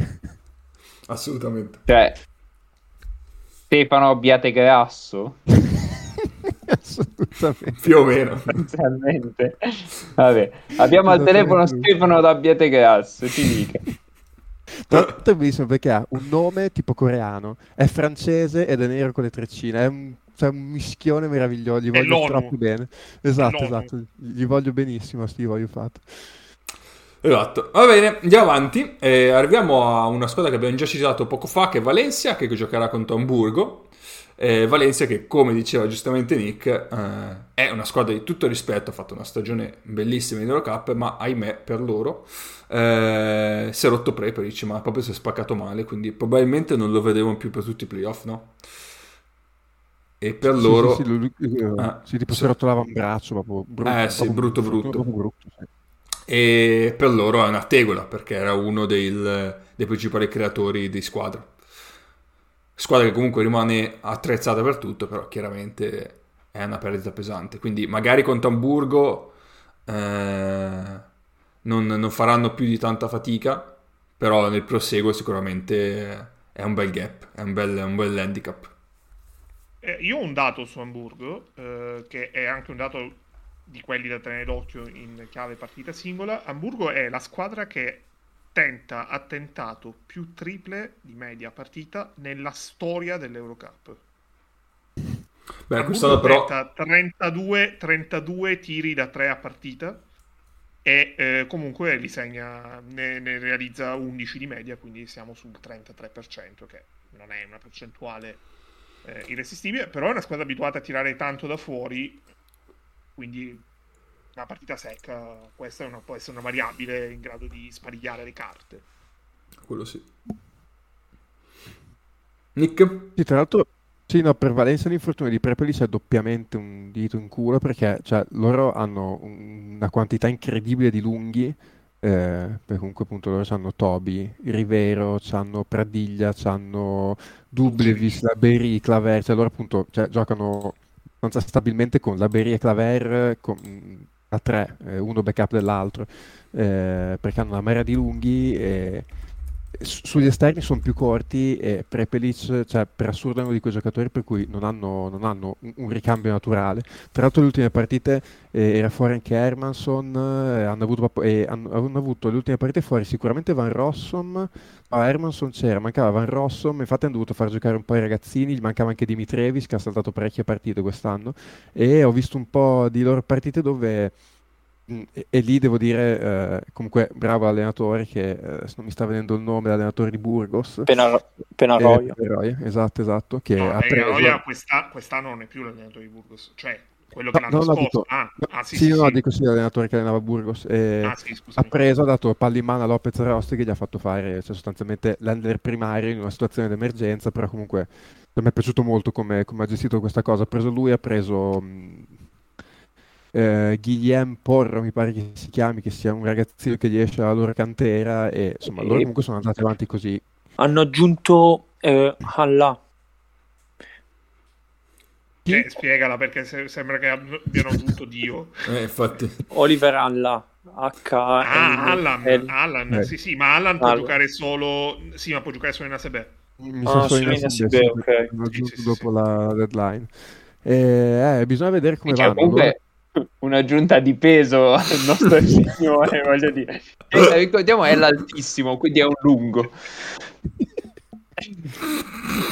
Assolutamente. Cioè, Stefano Abbiate Grasso? Assolutamente. Più o meno. Vabbè, abbiamo al telefono Stefano d'Abbiate Grasso, ci dica. L'altro è bellissimo perché ha un nome tipo coreano, è francese ed è nero con le treccine, è un, cioè, un mischione meraviglioso, gli voglio l'ONU. troppo bene. Esatto, esatto, gli voglio benissimo Steve, voglio fatto. Esatto, va bene, andiamo avanti. Eh, arriviamo a una squadra che abbiamo già citato poco fa, che è Valencia, che giocherà contro Hamburgo. Eh, Valencia che, come diceva giustamente Nick, eh, è una squadra di tutto rispetto, ha fatto una stagione bellissima in Eurocup, ma ahimè per loro eh, si è rotto Prepelic, ma proprio si è spaccato male, quindi probabilmente non lo vedremo più per tutti i playoff, no? E per sì, loro... Sì, sì, lui, eh, sì tipo si è rotto l'avambraccio, proprio brutto. Eh sì, brutto brutto. brutto, brutto e per loro è una tegola, perché era uno del, dei principali creatori di squadra squadra che comunque rimane attrezzata per tutto, però chiaramente è una perdita pesante. Quindi magari con Hamburgo eh, non, non, faranno più di tanta fatica, però nel proseguo sicuramente è un bel gap, è un bel, un bel handicap. Eh, io ho un dato su Hamburgo, eh, che è anche un dato di quelli da tenere d'occhio in chiave partita singola. Hamburgo è la squadra che tenta, ha tentato più triple di media partita nella storia dell'Eurocup. Beh, quest'anno però... 32, 32 tiri da 3 a partita e eh, comunque li segna, ne, ne, realizza 11 di media, quindi siamo sul 33%, che non è una percentuale eh, irresistibile, però è una squadra abituata a tirare tanto da fuori, quindi una partita secca, questa una, può essere una variabile in grado di sparigliare le carte. Quello sì. Nick? Sì, tra l'altro, sì, no, per Valencia l'infortunio di Prepeli c'è doppiamente un dito in culo perché cioè, loro hanno una quantità incredibile di lunghi, eh, perché comunque appunto loro hanno Toby, Rivero, hanno Pradiglia, hanno Dublevis, Laberi, Claver, cioè loro appunto cioè, giocano abbastanza stabilmente con Laberi e Claver, con, a tre, eh, uno backup dell'altro, eh, perché hanno una marea di lunghi e sugli esterni sono più corti e Prepelic, cioè per assurdo è uno di quei giocatori per cui non hanno, non hanno un, ricambio naturale. Tra l'altro le ultime partite eh, era fuori anche Hermanson, eh, hanno, avuto, eh, hanno, hanno, avuto, le ultime partite fuori sicuramente Van Rossum, no Hermanson c'era, mancava Van Rossum, infatti hanno dovuto far giocare un po' i ragazzini, gli mancava anche Dimitrevis che ha saltato parecchie partite quest'anno e ho visto un po' di loro partite dove e, e, lì devo dire, eh, comunque, bravo allenatore che eh, non mi sta venendo il nome, l'allenatore di Burgos. Penaro- Penarroia. Eh, esatto, esatto. Che no, ha preso... questa, quest'anno non è più l'allenatore di Burgos, cioè quello che no, l'anno scorso. Avuto... Ah, ah, sì, sì, sì, no, sì. dico sì, l'allenatore che allenava Burgos. Eh, ah, sì, ha preso, ha dato palli in mano a Lopez Rosti che gli ha fatto fare cioè, sostanzialmente l'ender primario in una situazione d'emergenza, però comunque mi è piaciuto molto come, come ha gestito questa cosa. Ha preso lui, ha preso... Mh, eh, Guillaume Porro, mi pare che si chiami, che sia un ragazzino che riesce alla loro cantera e insomma e... loro comunque sono andati avanti così. Hanno aggiunto eh, Allah. Cioè, spiegala perché se- sembra che abbiano aggiunto Dio. Eh, infatti. Oliver Allah. H ah, Allan, Allan eh. sì sì, ma Allan può giocare solo sì, ma può giocare solo in ASB. Mi ah, solo in ASB, ok. Sì, sì, dopo sì. la deadline. Eh, eh, bisogna vedere come vanno. Comunque, un'aggiunta di peso al nostro signore, voglio dire. E, ricordiamo è l'altissimo, quindi è un lungo.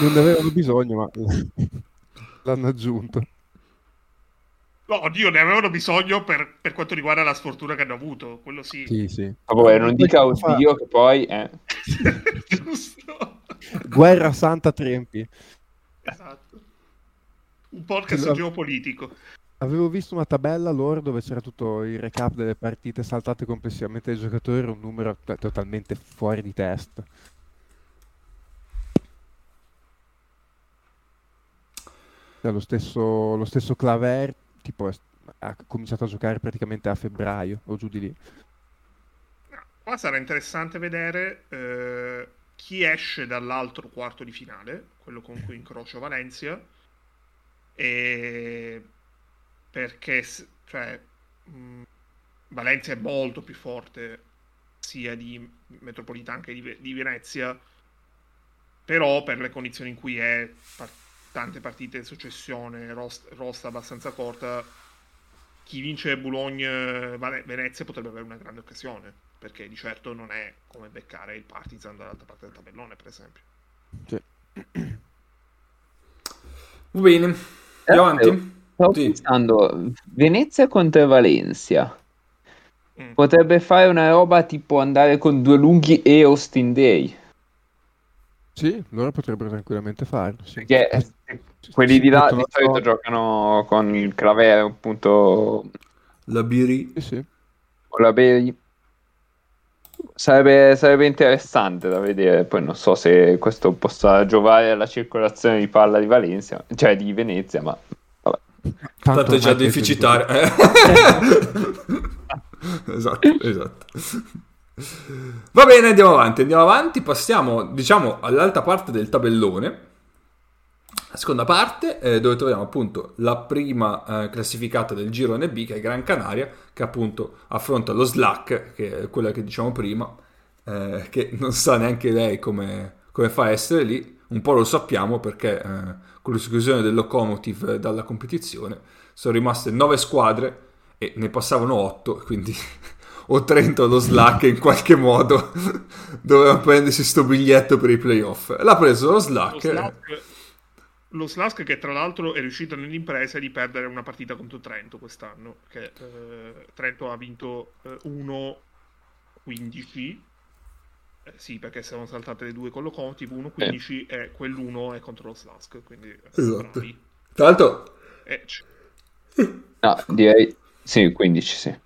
Non ne avevano bisogno, ma l'hanno aggiunto. No, oddio, ne avevano bisogno per, per, quanto riguarda la sfortuna che hanno avuto, quello sì. Sì, sì. Vabbè, non dica oddio che poi... Eh. Giusto. Guerra Santa Trempi. Esatto. un podcast L- geopolitico. Avevo visto una tabella loro dove c'era tutto il recap delle partite saltate complessivamente dai giocatori, un numero t- totalmente fuori di testa. Cioè, lo, stesso, lo stesso Claver tipo, ha cominciato a giocare praticamente a febbraio o giù di lì. Qua sarà interessante vedere eh, chi esce dall'altro quarto di finale, quello con cui incrocia Valencia, e perché cioè, mh, Valencia è molto più forte sia di Metropolitana che di, di Venezia, però per le condizioni in cui è part- tante partite in successione, rosta, rosta abbastanza corta, chi vince Bologna-Venezia potrebbe avere una grande occasione, perché di certo non è come beccare il Partizan dall'altra parte del tabellone, per esempio. Sì. Va bene, andiamo eh, avanti. Stavo sì. pensando, Venezia contro Valencia. Mm. Potrebbe fare una roba tipo andare con due lunghi e Austin Day. Sì, loro potrebbero tranquillamente farlo. Sì. Perché eh, quelli di là di solito no. giocano con il Clavere, appunto. La Biri. Sì, sì. O la Biri. Sarebbe, sarebbe, interessante da vedere. Poi non so se questo possa giovare alla circolazione di palla di Valencia, cioè di Venezia, ma. Tanto, Tanto è già deficitario. Eh. esatto, esatto. Va bene, andiamo avanti, andiamo avanti, passiamo diciamo all'alta parte del tabellone. La seconda parte eh, dove troviamo appunto la prima eh, classificata del girone B che è Gran Canaria che appunto affronta lo Slack che è quella che diciamo prima eh, che non sa neanche lei come, come, fa a essere lì un po' lo sappiamo perché eh, con l'esclusione del Locomotive dalla competizione sono rimaste nove squadre e ne passavano otto quindi o Trento o lo Slack in qualche modo doveva prendersi sto biglietto per i playoff. L'ha preso lo Slack. Lo Slack, che tra l'altro è riuscito nell'impresa di perdere una partita contro Trento quest'anno, che eh, Trento ha vinto eh, 1-15. Eh, sì, perché sono saltate le due con Locomotive, 1-15 eh. e quell'1 è contro lo Slask. Quindi, esatto. Bravi. Tra l'altro... Eh, no, direi... Sì, 15, sì.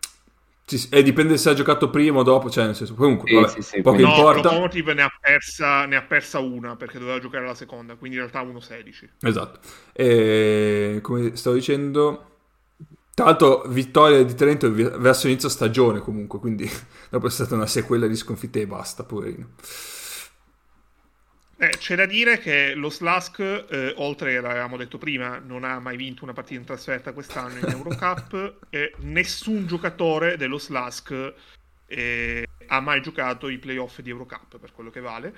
Sì, e dipende se ha giocato prima o dopo, cioè nel senso, comunque, sì, vabbè, sì, sì, poco no, importa. Locomotive ne ha, persa, ne ha persa una perché doveva giocare la seconda, quindi in realtà 1-16. Esatto. E come stavo dicendo, tra l'altro vittoria di Trento verso inizio stagione comunque, quindi dopo è stata una sequela di sconfitte e basta, poverino. Eh, c'è da dire che lo Slask, eh, oltre l'avevamo detto prima, non ha mai vinto una partita in trasferta quest'anno in Eurocup e nessun giocatore dello Slask eh, ha mai giocato i playoff di Eurocup, per quello che vale.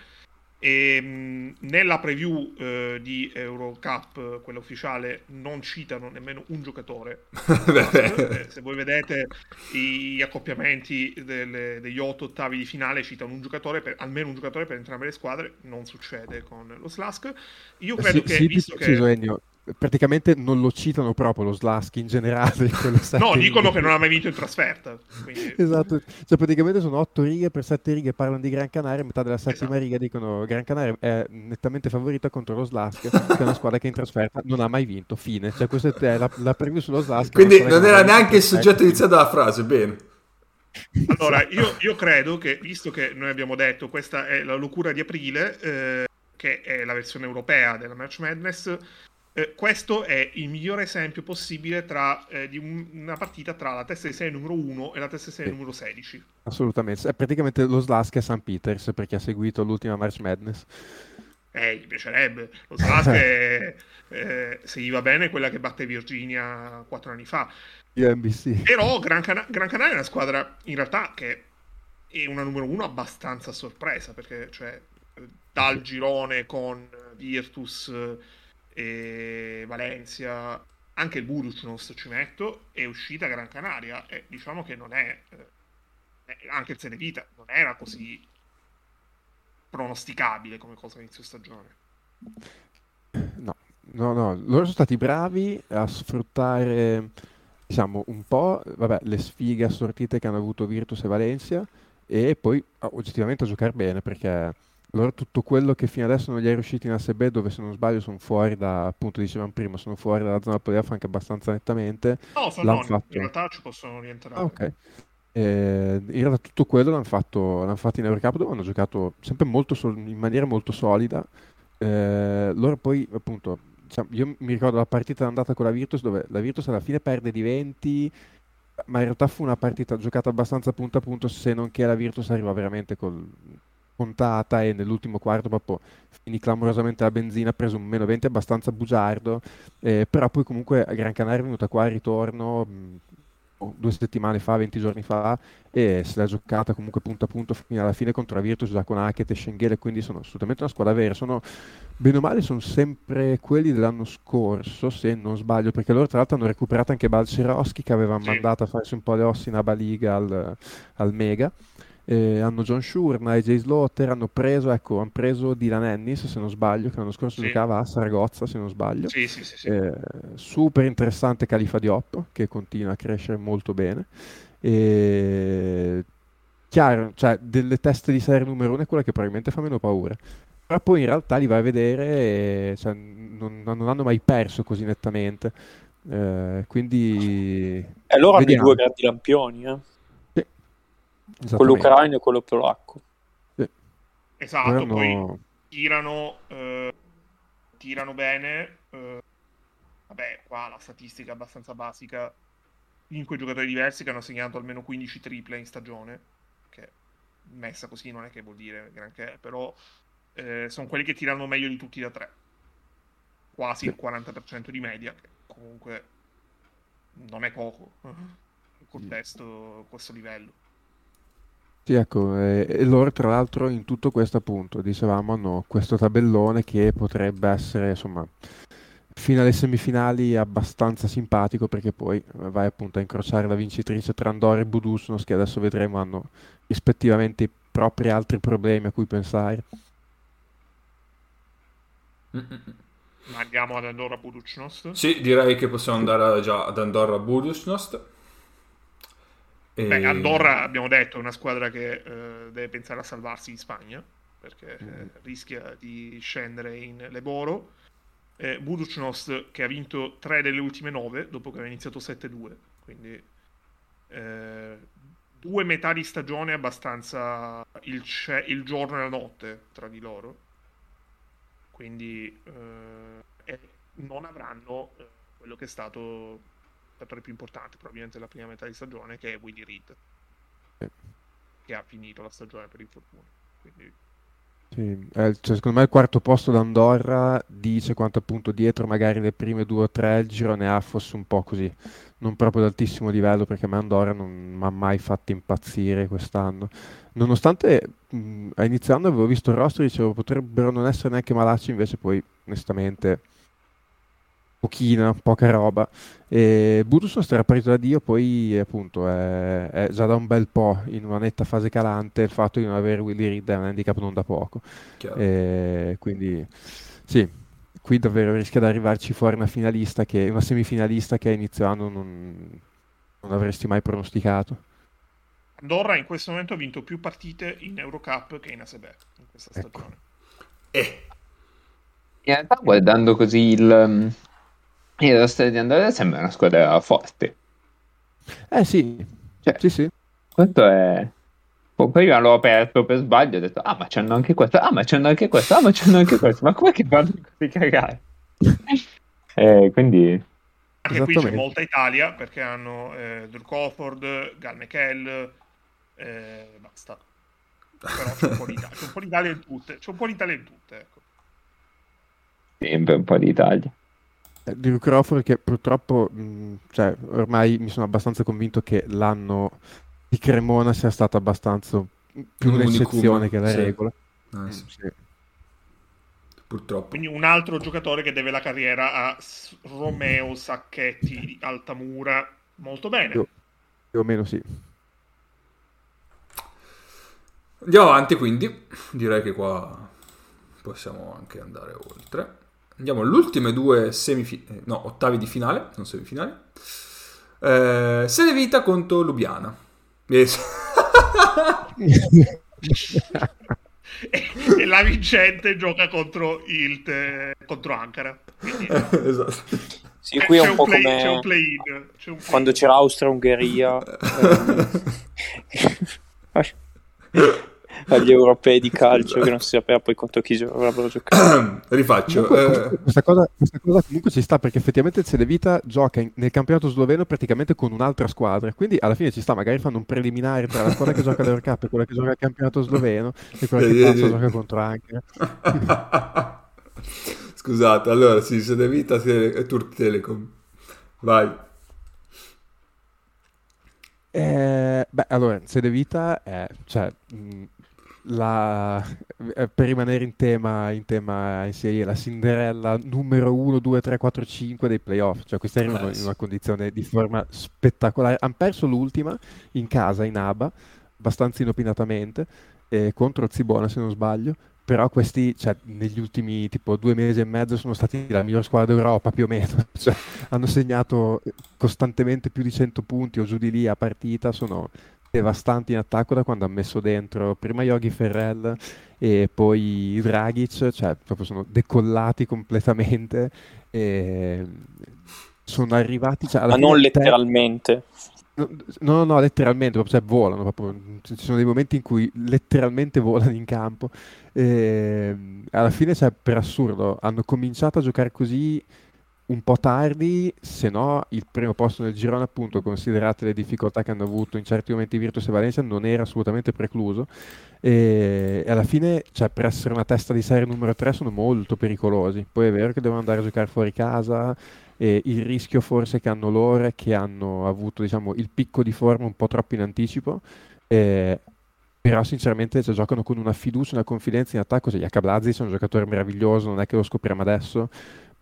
E, mh, nella preview eh, di Eurocup, quella ufficiale, non citano nemmeno un giocatore. eh, se voi vedete i accoppiamenti delle, degli otto ottavi di finale, citano un giocatore, per, almeno un giocatore per entrambe le squadre. Non succede con lo Slask. Io credo sì, che, sì, visto sì, che... Ennio, praticamente non lo citano proprio lo Slask in generale. no, dicono che non ha mai vinto in trasferta. Quindi... esatto, cioè praticamente sono otto righe per sette righe parlano di Gran Canaria, metà della settima esatto. riga dicono Gran Canaria è nettamente favorita contro lo Slask, che è una squadra che in trasferta non ha mai vinto, fine. Cioè questa è la, la preview sullo Slask. Quindi non era neanche il soggetto iniziato della frase, bene. Allora, io, io, credo che, visto che noi abbiamo detto questa è la locura di aprile, eh, che è la versione europea della Match Madness, eh, questo è il migliore esempio possibile tra, eh, di un, una partita tra la testa di 6 numero 1 e la testa di 6 sì. numero 16. Assolutamente, è praticamente lo Slask a St. Peters per chi ha seguito l'ultima March Madness. Eh, gli piacerebbe. Lo Slask è, eh, se gli va bene, quella che batte Virginia 4 anni fa. UMBC. Però Gran, Can- Gran Canaria è una squadra in realtà che è una numero 1 abbastanza sorpresa perché cioè, dal girone con Virtus e Valencia, anche il Buduc non sto ci metto, è uscita Gran Canaria e diciamo che non è, eh, anche il Senevita non era così pronosticabile come cosa inizio stagione. No, no, no, loro sono stati bravi a sfruttare, diciamo, un po', vabbè, le sfighe assortite che hanno avuto Virtus e Valencia e poi oggettivamente a giocare bene perché allora tutto quello che fino adesso non gli è riuscito in ASB, dove se non sbaglio sono fuori da, appunto dicevamo prima, sono fuori dalla zona playoff anche abbastanza nettamente. No, sono non, fatto... in realtà ci possono rientrare. Ah, ok. Eh, in realtà tutto quello l'hanno fatto, l'hanno fatto in Eurocup dove hanno giocato sempre molto sol- in maniera molto solida. Eh, loro poi appunto, diciamo, io mi ricordo la partita andata con la Virtus dove la Virtus alla fine perde di 20 ma in realtà fu una partita giocata abbastanza punto a punto se non che la Virtus arriva veramente col, contata e nell'ultimo quarto proprio finì clamorosamente la benzina, ha preso un meno 20 abbastanza bugiardo, eh, però poi comunque a Gran Canaria è venuta qua al ritorno mh, oh, due settimane fa, 20 giorni fa e se l'ha giocata comunque punto a punto fino alla fine contro la Virtus, già con Hackett e Schenghele, quindi sono assolutamente una squadra vera, sono bene o male sono sempre quelli dell'anno scorso se non sbaglio, perché loro tra l'altro hanno recuperato anche Balcerowski che aveva sì. mandato a farsi un po' le ossa in Abaliga al, al Mega eh, hanno John Shurna e Jay Slaughter, hanno preso, ecco, hanno preso Dylan Ennis, se non sbaglio, che l'anno scorso sì. giocava a Saragozza, se non sbaglio. Sì, sì, sì, eh, super interessante Califa Diop, che continua a crescere molto bene. E... Chiaro, cioè, delle teste di serie numero uno è quella che probabilmente fa meno paura. Però poi in realtà li vai a vedere e cioè, non, non, hanno mai perso così nettamente. Eh, quindi... E loro hanno i due grandi lampioni, eh? Quello ucraino e quello polacco. Sì. Esatto, Erano... poi tirano, eh, tirano bene. Eh, vabbè, qua la statistica è abbastanza basica. 5 giocatori diversi che hanno segnato almeno 15 triple in stagione, che messa così non è che vuol dire granché, però eh, sono quelli che tirano meglio di tutti da 3. Quasi sì. il 40% di media, che comunque non è poco in contesto questo livello. Sì, ecco, e, e loro tra l'altro in tutto questo appunto, dicevamo, hanno questo tabellone che potrebbe essere, insomma, fino alle semifinali abbastanza simpatico perché poi eh, vai appunto a incrociare la vincitrice tra Andorra e Budusnos che adesso vedremo hanno rispettivamente i propri altri problemi a cui pensare. Ma andiamo ad Andorra Budusnost? Sì, direi che possiamo andare già ad Andorra Budusnost. Beh, Andorra abbiamo detto è una squadra che eh, deve pensare a salvarsi in Spagna perché eh, mm. rischia di scendere in Leboro. Eh, Buducnost che ha vinto 3 delle ultime 9 dopo che aveva iniziato 7-2, quindi eh, due metà di stagione abbastanza il, ce- il, giorno e la notte tra di loro. Quindi eh, non avranno eh, quello che è stato giocatore più importante probabilmente della prima metà di stagione che è Willy Reed sì. che ha finito la stagione per infortunio quindi sì, eh, cioè, secondo me il quarto posto d'Andorra dice quanto appunto dietro magari le prime due o tre il girone A fosse un po' così, non proprio ad altissimo livello perché a me Andorra non mi ha mai fatto impazzire quest'anno. Nonostante mh, anno avevo visto il roster e dicevo potrebbero non essere neanche malacci, invece poi onestamente pochina, poca roba. E Budusos era partito da Dio, poi appunto è, è, già da un bel po' in una netta fase calante il fatto di non avere Willy Reed è un handicap non da poco. E quindi sì, qui davvero rischia di arrivarci fuori una finalista che, una semifinalista che a inizio anno non, non avresti mai pronosticato. Andorra in questo momento ha vinto più partite in Eurocup che in ASB in questa ecco. stagione. Eh. In realtà guardando così il, e la storia di Andorra sembra una squadra forte. Eh sì, cioè, sì, sì. Questo è... Prima l'ho aperto per sbaglio e ho detto, ah ma c'hanno anche questo, ah ma c'hanno anche questo, ah ma c'hanno anche questo, ma com'è che fanno così cagare? eh, quindi... Anche qui c'è molta Italia perché hanno eh, Drew Crawford, Gal McKell, eh, basta. Però c'è un po' di c'è un po' di Italia in tutte, c'è un po' di Italia in tutte, ecco. Sempre un po' di Di Luke Crawford che purtroppo mh, cioè, ormai mi sono abbastanza convinto che l'anno di Cremona sia stato abbastanza più un un'eccezione che la sì. regola. Ah, sì. Sì. Purtroppo. Quindi un altro giocatore che deve la carriera a Romeo Sacchetti di Altamura. Molto bene. Più, più o meno sì. Andiamo avanti quindi. Direi che qua possiamo anche andare oltre. Andiamo alle ultime due semifinali, eh, no, ottavi di finale, non semifinali. Eh, Sede Vita contro Lubiana. e, e, la vincente gioca contro il te, contro Ankara. Quindi, esatto. Sì, qui è un, un po' play, come c'è un play-in, c'è un play quando c'era Austria-Ungheria. eh, agli europei di calcio che non si sapeva poi contro chi avrebbero giocato. Rifaccio. Comunque, eh... questa, cosa, questa, cosa, comunque ci sta perché effettivamente il Sedevita gioca in, nel campionato sloveno praticamente con un'altra squadra, quindi alla fine ci sta, magari fanno un preliminare tra la squadra che gioca all'Eurocup e quella che gioca al campionato sloveno e quella che passa gioca contro anche. Scusate, allora sì, Sedevita e Turk Telecom. Vai. Eh, beh, allora, Sedevita è, cioè, mh, la, eh, per rimanere in tema, in tema in serie, la Cinderella numero 1, 2, 3, 4, 5 dei playoff. Cioè, questi arrivano in una condizione di forma spettacolare. Hanno perso l'ultima in casa, in ABA, abbastanza inopinatamente, eh, contro Zibona se non sbaglio. Però questi, cioè, negli ultimi tipo due mesi e mezzo, sono stati la miglior squadra d'Europa più o meno. Cioè, hanno segnato costantemente più di 100 punti o giù di lì a partita. Sono devastanti in attacco da quando ha messo dentro prima Yogi Ferrell e poi Dragic, cioè proprio sono decollati completamente e sono arrivati... Cioè, Ma non letteralmente. No, no, no, letteralmente, cioè volano, proprio. ci sono dei momenti in cui letteralmente volano in campo. E alla fine, cioè, per assurdo, hanno cominciato a giocare così un po' tardi, se no il primo posto nel girone, appunto, considerate le difficoltà che hanno avuto in certi momenti Virtus e Valencia, non era assolutamente precluso. E, e alla fine, cioè, per essere una testa di serie numero 3, sono molto pericolosi. Poi è vero che devono andare a giocare fuori casa. E il rischio forse che hanno loro è che hanno avuto diciamo, il picco di forma un po' troppo in anticipo. Eh, però sinceramente cioè, giocano con una fiducia, una confidenza in attacco. Cioè, Jakablazic è un giocatore meraviglioso, non è che lo scopriamo adesso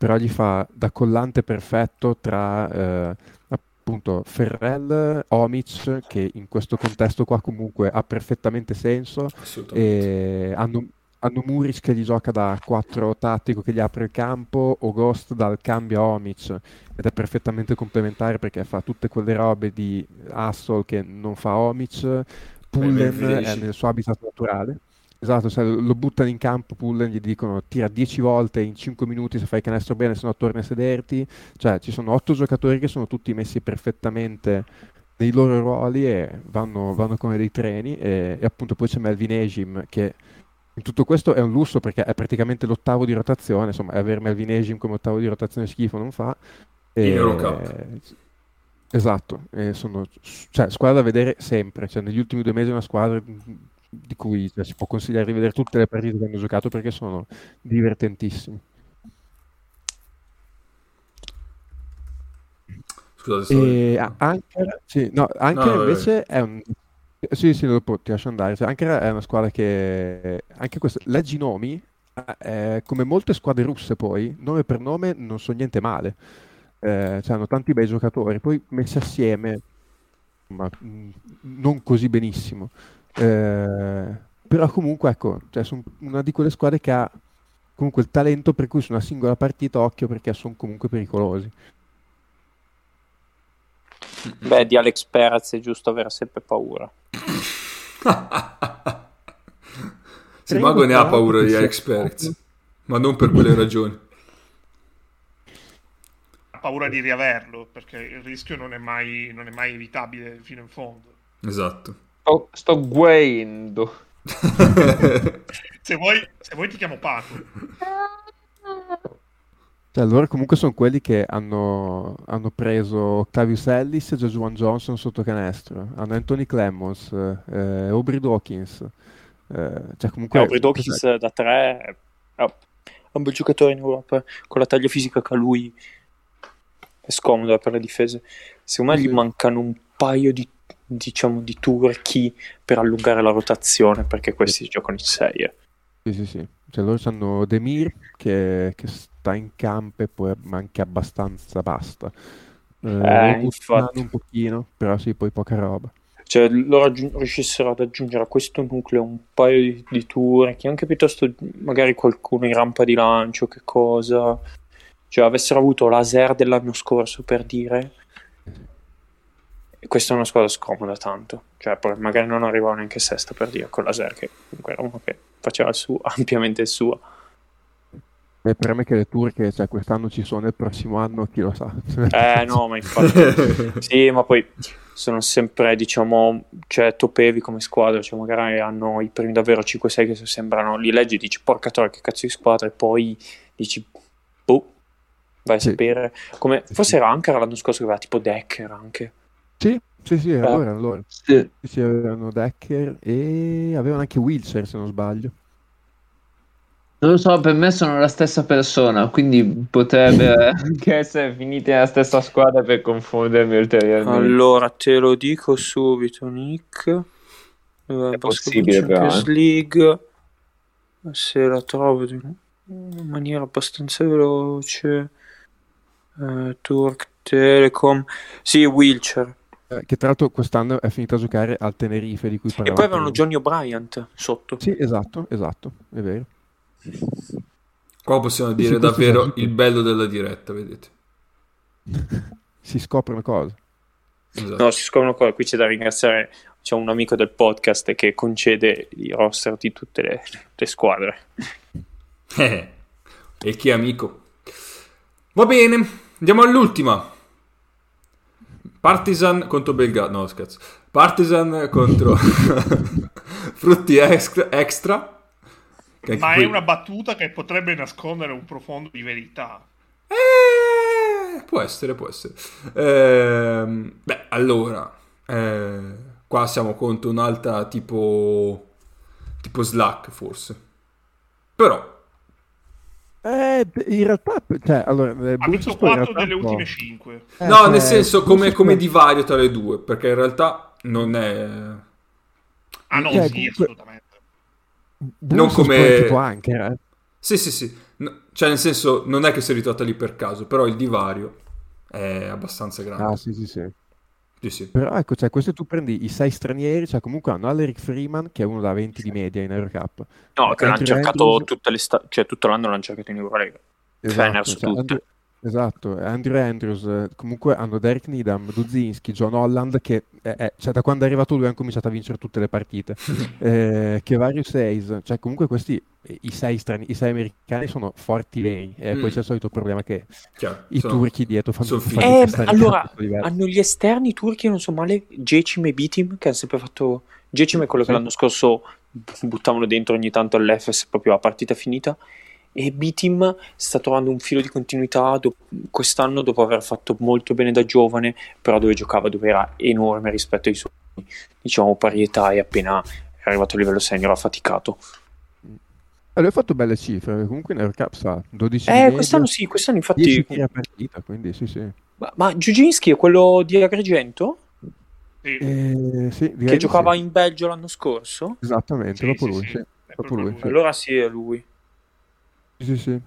però gli fa da collante perfetto tra eh, appunto Ferrell, Omic, che in questo contesto qua comunque ha perfettamente senso, e hanno, hanno Muric che gli gioca da 4 tattico che gli apre il campo, o Ghost dal cambio a Omic ed è perfettamente complementare perché fa tutte quelle robe di Hassel che non fa Omic, Pullen è nel suo habitat naturale. Esatto, se lo buttano in campo Pullen, gli dicono tira 10 volte in 5 minuti se fai canestro bene, se no torni a sederti. Cioè, ci sono 8 giocatori che sono tutti messi perfettamente nei loro ruoli e vanno, vanno come dei treni. E, e, appunto poi c'è Melvin Egim che in tutto questo è un lusso perché è praticamente l'ottavo di rotazione. Insomma, avere Melvin Egim come ottavo di rotazione schifo non fa. E, in Eurocup. Esatto, sono cioè, squadra da vedere sempre. Cioè, negli ultimi due mesi una squadra di cui cioè, si può consigliare di vedere tutte le partite che hanno giocato perché sono divertentissime. Scusate, e Anker, sì, no, Anker no, invece è un... Sì, sì, dopo ti lascio andare. Cioè, Anker è una squadra che... Anche questo... Leggi i nomi, eh, come molte squadre russe poi, nome per nome non so niente male. Eh, cioè, hanno tanti bei giocatori, poi messi assieme, ma mm, non così benissimo. Eh, però comunque ecco, cioè, sono una di quelle squadre che ha comunque il talento per cui su una singola partita occhio perché sono comunque pericolosi. Beh, di Alex Perez è giusto avere sempre paura. sì, Mago ne ha paura di Alex Perez, ma non per quelle ragioni. Ha paura di riaverlo perché il rischio non è mai, non è mai evitabile fino in fondo. Esatto. Sto, sto guendo. se, vuoi, se vuoi ti chiamo Paco. Cioè, loro comunque sono quelli che hanno, hanno preso Octavius Ellis e Juan Johnson sotto canestro. Hanno Anthony Clemons, eh, Aubrey Dawkins. Eh, cioè comunque, Aubrey Dawkins cos'è? da tre oh, è un bel giocatore in Europa. Con la taglia fisica che ha lui è scomodo per le difese. Secondo me sì. gli mancano un paio di diciamo di turchi per allungare la rotazione perché questi giocano in 6 eh. sì sì sì. Cioè loro hanno Demir che, che sta in campo e poi anche abbastanza basta. Eh, eh infatti. un pochino però sì poi poca roba. Cioè loro aggiung- riuscissero ad aggiungere a questo nucleo un paio di, di turchi anche piuttosto magari qualcuno in rampa di lancio che cosa. Cioè avessero avuto laser dell'anno scorso per dire. E questa è una squadra scomoda tanto. Cioè, magari non arrivava neanche sesta per dire con la Ser, che comunque era uno che faceva il suo, ampiamente il suo. E per me che le turche, cioè quest'anno ci sono, il prossimo anno chi lo sa. Eh no, ma infatti... sì, ma poi sono sempre, diciamo, cioè topevi come squadra, cioè magari hanno i primi davvero 5-6 che sembrano, li leggi e dici porca troia che cazzo di squadra e poi dici boh, vai a sì. sapere. Come, forse era anche l'anno scorso che aveva tipo Decker anche. Sì, sì, sì, allora, allora. Sì. sì, avevano Decker e avevano anche Wilshire se non sbaglio. Non lo so, per me sono la stessa persona, quindi potrebbe anche essere finiti nella stessa squadra per confondermi ulteriormente. Allora, te lo dico subito, Nick. È possibile Champions però, eh. League. Se la trovo in maniera abbastanza veloce. Uh, Turk Telecom. Sì, Wilcher. Eh, che tra l'altro quest'anno è finito a giocare al Tenerife di cui parlavamo. E poi avevano Johnny O'Brien sotto. Sì, esatto, esatto, è vero. Qua possiamo dire davvero il bello della diretta, vedete. si scoprono cose. Esatto. No, si scoprono cose. Qui c'è da ringraziare c'è un amico del podcast che concede i roster di tutte le, le squadre. E chi è amico? Va bene, andiamo all'ultima. Partizan contro Belgrado. No, scherzo. Partizan contro Frutti Extra. Ma è una battuta che potrebbe nascondere un profondo di verità. Eh, può essere, può essere. Eh, beh, allora, eh, qua siamo contro un'altra tipo, tipo Slack, forse. Però... Eh, in realtà, cioè, allora, ha vinto 4 delle ultime 5. Eh, no, nel senso come, come divario tra le due, perché in realtà non è... Ah no, cioè, sì, comunque... assolutamente. Non come anche, eh. sì sì sì. No, cioè nel senso non è che si è ritrovata lì per caso però il divario è abbastanza grande. Ah sì sì sì sì, sì. Però ecco, cioè, questo tu prendi i sei stranieri, cioè comunque hanno Aleric Freeman, che è uno da 20 di media in Eurocup. No, che l'hanno cercato Andrews... tutte le sta- cioè tutto l'anno l'hanno cercato in Eurolega. Esatto, cioè, Andrew... Esatto, Andrew Andrews, comunque hanno Derek Needham, Duzinski, John Holland che è, cioè, da quando è arrivato lui hanno cominciato a vincere tutte le partite, eh, che varios seis, cioè comunque questi, i sei, strani, i sei americani sono forti lei e mm. poi c'è il solito problema che Chiaro, i sono, turchi dietro fanno, fanno eh, allora, hanno gli esterni turchi, non so male, Jecim e Bitim che hanno sempre fatto, Jecim è quello sì. che l'anno scorso buttavano dentro ogni tanto all'Efes proprio a partita finita e B-Team sta trovando un filo di continuità do- quest'anno dopo aver fatto molto bene da giovane, però dove giocava dove era enorme rispetto ai suoi diciamo parietà e appena è arrivato a livello senior ha faticato. Allora, ha fatto belle cifre, comunque in Air sa 12 Eh, quest'anno sì, quest'anno infatti... partita, quindi sì, sì. Ma, ma Giuginski è quello di Agrigento? Sì. Eh, sì, che giocava sì. in Belgio l'anno scorso? Esattamente, sì, proprio lui. Proprio lui. Allora sì, è lui. Sì, sì.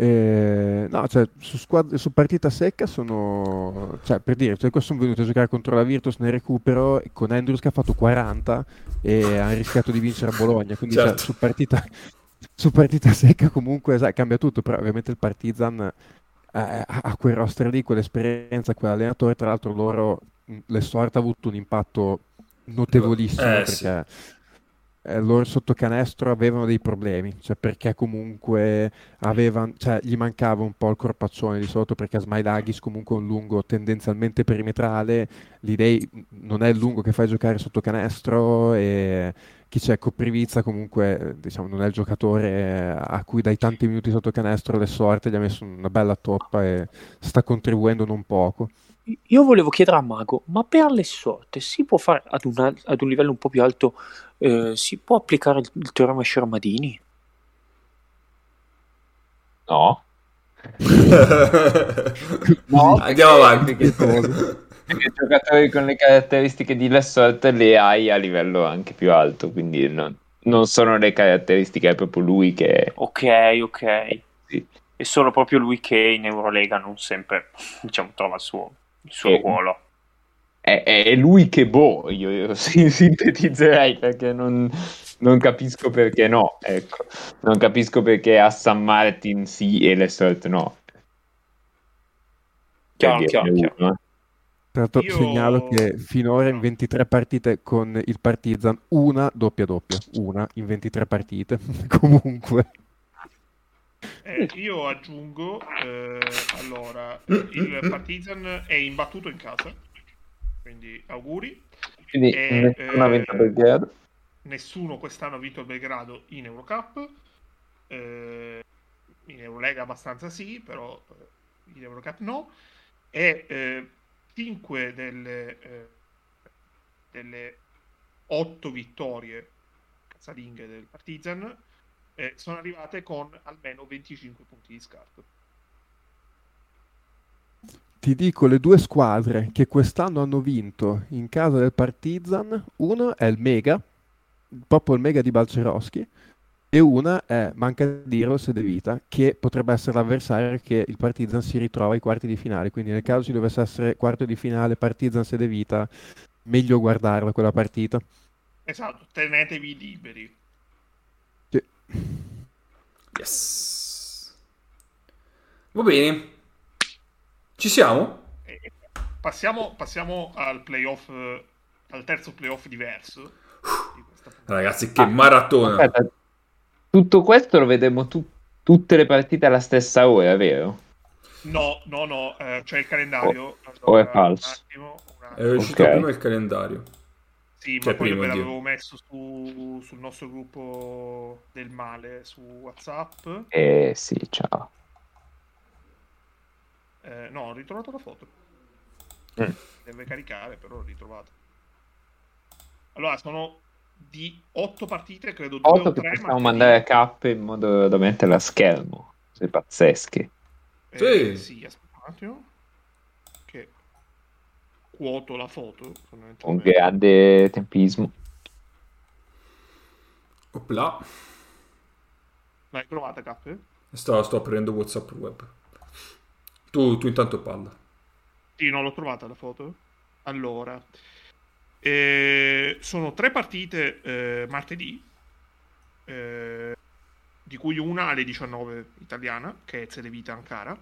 Eh, no, cioè, su, squad- su partita secca sono, cioè, per dire, cioè, sono venuti a giocare contro la Virtus nel recupero con Andrews che ha fatto 40 e ha rischiato di vincere a Bologna, quindi cioè, certo. cioè, su, partita, su, partita, secca comunque sai, cambia tutto, però ovviamente il Partizan eh, ha quel roster lì, quell'esperienza, quell'allenatore, tra l'altro loro, l'Esort ha avuto un impatto notevolissimo eh, perché... Sì eh, loro sotto canestro avevano dei problemi, cioè perché comunque avevano, cioè, gli mancava un po' il corpaccione di sotto perché Smailagis comunque è un lungo tendenzialmente perimetrale, l'idea non è il lungo che fai giocare sotto canestro e chi c'è Coprivizza comunque diciamo, non è il giocatore a cui dai tanti minuti sotto canestro le sorte gli ha messo una bella toppa e sta contribuendo non poco. Io volevo chiedere a Mago, ma per le sorte si può fare ad, una, ad un livello un po' più alto, eh, si può applicare il, il teorema Shermadini? No. no, andiamo avanti. Perché giocatori con le caratteristiche di Lessort le hai a livello anche più alto, quindi non, non sono le caratteristiche, è proprio lui che... Ok, ok. Sì. È solo proprio lui che in Eurolega non sempre diciamo, trova il suo il suo e, ruolo. È, è, lui che boh, io, io sintetizzerei perché non, non, capisco perché no, ecco. Non capisco perché a San Martin sì e l'Estort no. Chiaro, chiaro, chiaro. Eh. Tra l'altro Io... segnalo che finora in 23 partite con il Partizan, una doppia doppia, una in 23 partite, comunque. Eh, io aggiungo, eh, allora, il Partizan è imbattuto in casa, quindi auguri. Quindi e, nessuno ha vinto Belgrado. Nessuno quest'anno ha vinto il Belgrado in Eurocup. Eh, in Eurolega abbastanza sì, però eh, in Eurocup no. E 5 eh, delle, eh, delle 8 vittorie casalinghe del Partizan eh, sono arrivate con almeno 25 punti di scarto. Ti dico le due squadre che quest'anno hanno vinto in casa del Partizan. Uno è il Mega, proprio il Mega di Balceroschi, e una è, manca di dirlo, Sedevita, che potrebbe essere l'avversario che il Partizan si ritrova ai quarti di finale. Quindi nel caso ci dovesse essere quarto di finale Partizan-Sedevita, meglio guardarla quella partita. Esatto, tenetevi liberi. Sì. Yes. Va bene. Ci siamo? Passiamo, passiamo al playoff, al terzo playoff diverso. Ragazzi, che ah, maratona! Aspetta, tutto questo lo vedremo tu- tutte le partite alla stessa ora, vero? No, no, no, eh, c'è il calendario. O, allora, o è falso? Attimo, è uscito okay. prima il calendario. Sì, cioè, ma poi ve l'avevo messo su, sul nostro gruppo del male su WhatsApp. Eh sì, ciao. Eh, no, ho ritrovato la foto. Mm. Deve caricare, però l'ho ritrovata. Allora, sono di 8 partite, credo 2 o 3. Possiamo mandare a cap in modo da metterla a schermo. Sei pazzeschi. Eh, sì. sì, aspetta un attimo. Che quoto la foto. Un grande tempismo. Opla. L'hai trovata, Cap? Sto, sto aprendo WhatsApp web. Tu, tu intanto parla. Sì, non l'ho trovata la foto. Allora, eh, sono tre partite eh, martedì, eh, di cui una alle 19 italiana, che è Zedevita Ankara.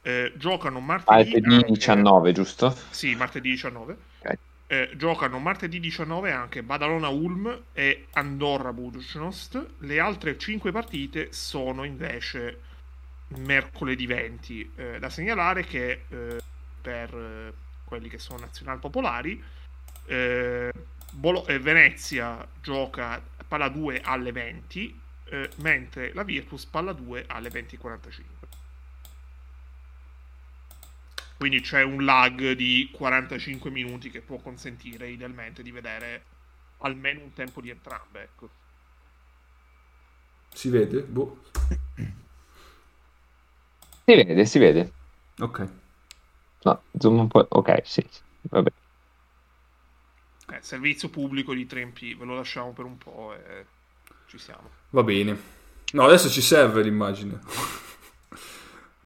Eh, giocano martedì, martedì anche... 19, giusto? Sì, martedì 19. Okay. Eh, giocano martedì 19 anche Badalona Ulm e Andorra Buducnost. Le altre 5 partite sono invece mercoledì 20. Eh, da segnalare che per quelli che sono nazionali popolari eh, Bolo- eh, Venezia gioca palla 2 alle 20, eh, mentre la Virtus palla 2 alle 20.45. Quindi c'è un lag di 45 minuti che può consentire idealmente di vedere almeno un tempo di entrambe. Ecco. Si vede? Boh. Si vede, si vede. Ok. No, zoom un po'. Ok, sì, sì. vabbè. Eh, servizio pubblico di 3MP, ve lo lasciamo per un po' e ci siamo. Va bene. No, adesso ci serve l'immagine.